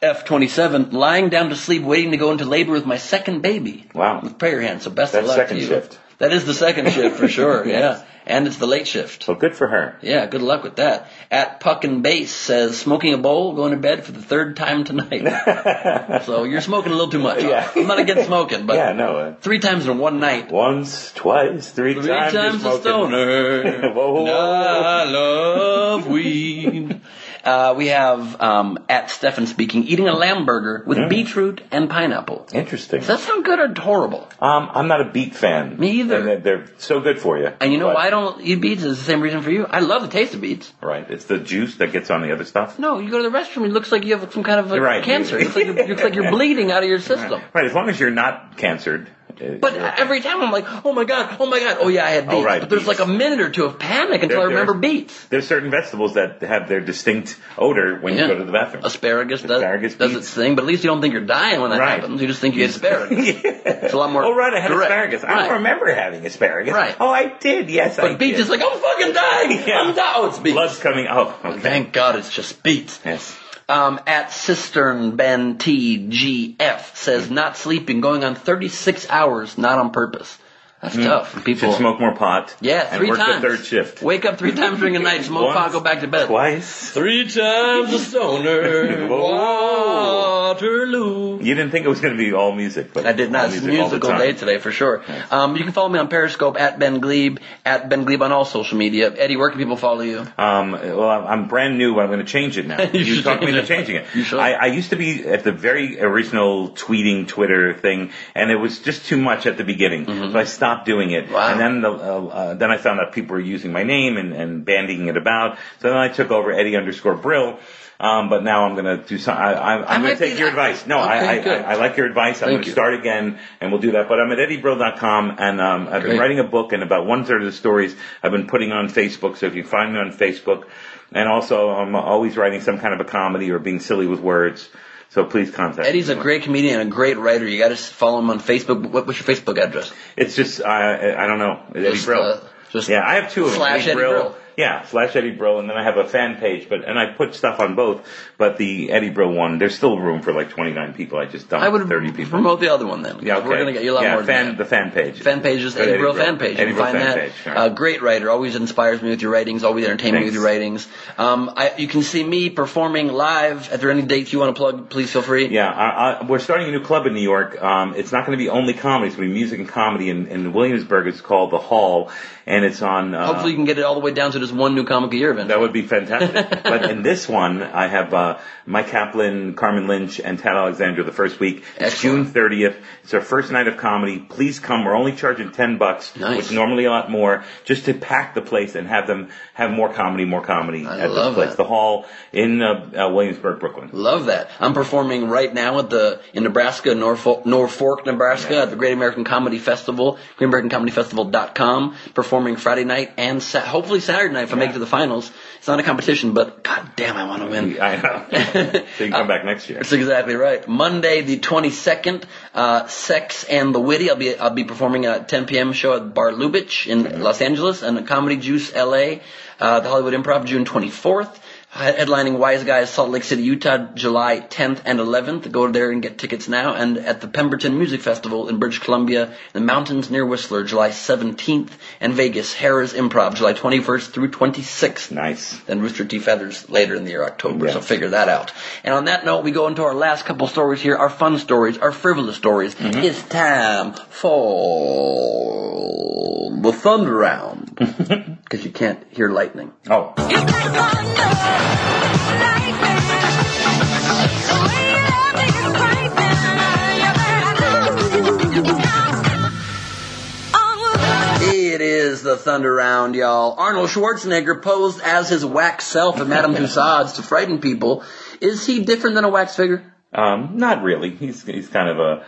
F27, lying down to sleep, waiting to go into labor with my second baby. Wow. With prayer hands. So best That's of luck second to you. shift. That is the second shift for sure. Yes. Yeah, and it's the late shift. So good for her. Yeah, good luck with that. At Puck and Base says, smoking a bowl, going to bed for the third time tonight. so you're smoking a little too much. Yeah. I'm not against smoking, but yeah, no. Uh, three times in one night. once, twice, three, Three times. you're times a stoner. Whoa, whoa, whoa. I love weed. Uh, we have um, at Stefan speaking, eating a lamb burger with Mm. beetroot and pineapple. Interesting. Does that sound good or horrible? Um, I'm not a beet fan. Me either. And they're, they're so good for you. And you know But- why I don't eat beets? It's the same reason for you. I love the taste of beets. Right. It's the juice that gets on the other stuff. No, you go to the restroom, it looks like you have some kind of right. cancer. It looks like, you're, it looks like you're bleeding out of your system. Right. As long as you're not cancered. Uh, But every time I'm like, oh my god, oh my god, oh yeah, I had beets. Oh, right, but there's beets. like a minute or two of panic until There- I remember there's- beets. there's certain vegetables that have their distinct odor when Yeah. you go to the bathroom. Asparagus does, Asparagus, does beets. ate thing, but at least you don't think you're dying when that Right. happens. You just think you ate asparagus. It's a lot more. Oh right, I had direct. asparagus. I don't remember having asparagus. Right. Oh, I did. Yes, I did. But beets did. is like, I'm fucking dying. Yeah. I'm dying. Oh, it's beets. blood's coming. Oh, okay. Thank God it's just beets. Yes. Um, at Cistern Ben TGF says not sleeping, going on 36 hours, not on purpose. That's tough. People Should People smoke more pot. Yeah, and three work times. the third shift. Wake up three times during the night, smoke Once, pot, go back to bed. Twice. Three times a stoner. Waterloo. You didn't think it was going to be all music, but I did not. It's music musical day today for sure. Um, you can follow me on Periscope at Ben Gleib, at Ben Gleib on all social media. Eddie, where can people follow you? Um, well, I'm- I'm brand new, but I'm going to change it now. You you should talked me into changing it. You should. I, I used to be at the very original tweeting Twitter thing, and it was just too much at the beginning, so I stopped doing it. Wow. And then the, uh, uh, then I found out people were using my name and, and bandying it about. So then I took over Eddie underscore Brill. Um, but now I'm going to do some. I, I'm going to take be- your advice. No, Okay, I, I. I, like your advice. I'm going to start again, and we'll do that. But I'm at eddiebrill.com, and um, I've been writing a book, and about one third of the stories I've been putting on Facebook. So if you find me on Facebook, and also I'm always writing some kind of a comedy or being silly with words. So please contact. Eddie's a great comedian and a great writer. You got to follow him on Facebook. What, what's your Facebook address? It's just uh, I don't know Eddie Just, Brill. uh, just yeah, I have two of them. slash Eddie Brill. Yeah, slash Eddie Brill, and then I have a fan page, but and I put stuff on both. But the Eddie Brill one, there's still room for like 29 people. I just dumped I would 30 people. promote the other one then. Yeah, okay. We're gonna get you a lot yeah, more. fan, the fan page. Fan page is Eddie Eddie Brill. fan page. Eddie you can find fan that. page, all Uh, great writer. Always inspires me with your writings. Always entertain me with your writings. Um, I, you can see me performing live. If there are any dates you want to plug, please feel free. Yeah, I, I, we're starting a new club in New York. Um, it's not going to be only comedy; it's going to be music and comedy. In, in Williamsburg, it's called the Hall, and it's on. Uh, Hopefully, you can get it all the way down to just one new comic a year event. That would be fantastic. but in this one, I have uh, Mike Kaplan, Carmen Lynch, and Tad Alexander the first week. It's June 30th. It's our first night of comedy. Please come. We're only charging 10 bucks, Nice. which is normally a lot more, just to pack the place and have them have more comedy, more comedy I at love this place. that. The Hall in uh, uh, Williamsburg, Brooklyn. Love that. I'm performing right now at the in Nebraska, Norfolk, Norfolk, Nebraska, at the Great American Comedy Festival, GreatAmericanComedyFestival.com. Performing Friday night and sa- hopefully Saturday night if I make it to the finals. It's not a competition, but god damn, I want to win. I know. so you can come back next year. That's exactly right. Monday, the 22nd, uh, Sex and the Witty. I'll be I'll be performing at 10 p.m. show at Bar Lubitsch in Los Angeles and Comedy Juice LA, uh, the Hollywood Improv, June 24th. Headlining Wise Guys, Salt Lake City, Utah, July 10th and 11th. Go there and get tickets now. And at the Pemberton Music Festival in British Columbia, in the mountains near Whistler, July 17th. And Vegas, Harrah's Improv, July 21st through 26th. Nice. Then Rooster T. Feathers later in the year, October. Yeah. So figure that out. And on that note, we go into our last couple stories here, our fun stories, our frivolous stories. Mm-hmm. It's time for the Thunder Round. Because you can't hear lightning. Oh. It is the Thunder Round, y'all. Arnold Schwarzenegger posed as his wax self at Madame Tussauds to frighten people Is he different than a wax figure? Um, not really. He's he's kind of a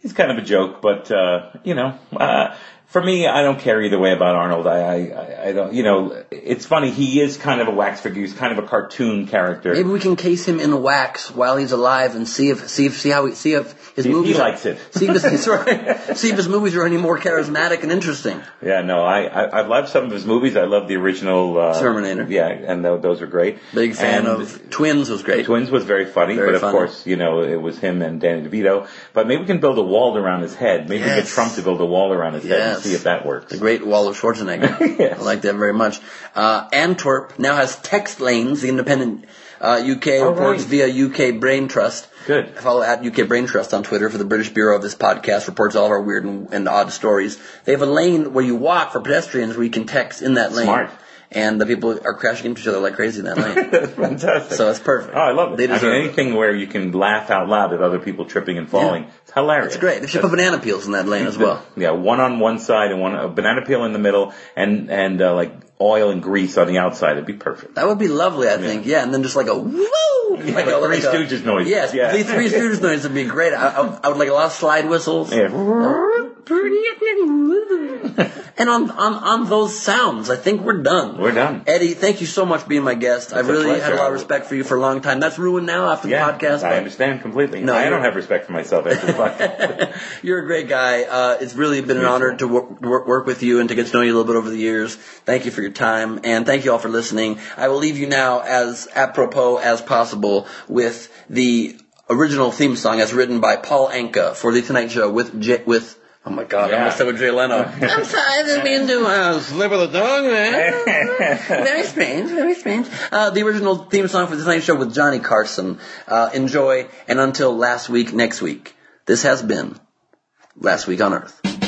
he's kind of a joke, but uh, you know, uh, for me, I don't care either way about Arnold. I, I, I- don't, you know, it's funny. He is kind of a wax figure. He's kind of a cartoon character. Maybe we can case him in wax while he's alive and see if see if see how he, see if his He- he movies are- it. See if his, right. see if his movies are any more charismatic and interesting. Yeah, no, I, I I love some of his movies. I love the original uh, Terminator. Yeah, and th- those are great. Big fan And of Twins was great. Twins was very funny, Very but of funny. course, you know, it was him and Danny DeVito. But maybe we can build a wall around his head. Maybe we get Trump to build a wall around his head and see if that works. The Great Wall of Schwarzenegger. Yes. I like that very much. Uh, Antwerp now has text lanes. The independent uh, UK All reports right. via UK Brain Trust. Good. Follow at UK Brain Trust on Twitter for the British Bureau of this podcast. Reports all of our weird and, and odd stories. They have a lane where you walk for pedestrians where you can text in that lane. Smart. And the people are crashing into each other like crazy in that lane. That's fantastic. So it's perfect. Oh, I love it. They I deserve mean, it. anything where you can laugh out loud at other people tripping and falling. It's hilarious. It's great. They should put banana peels in that lane as well. Yeah, one on one side and one a banana peel in the middle, and and uh, like oil and grease on the outside. It'd be perfect. That would be lovely, I think. Yeah, and then just like a woo, like a Three like a- Stooges noise. Yes, Yeah. the Three Stooges noise would be great. I, I, I would like a lot of slide whistles. Yeah. And on, on on those sounds, I think we're done. We're done. Eddie, thank you so much for being my guest. I've really pleasure. had a lot of respect for you for a long time. That's ruined now after Yeah, the podcast. I understand completely. No, I don't have respect for myself after the podcast. You're a great guy. Uh, it's really been an honor to work, work, work with you and to get to know you a little bit over the years. Thank you for your time, and thank you all for listening. I will leave you now as apropos as possible with the original theme song as written by Paul Anka for The Tonight Show with J- with Oh my God! I Yeah. almost said with Jay Leno. I'm sorry, I didn't mean to uh, slip of the tongue, man. very strange, very strange. Uh, the original theme song for The Tonight Show with Johnny Carson. Uh, enjoy, and until last week, next week. This has been Last Week on Earth.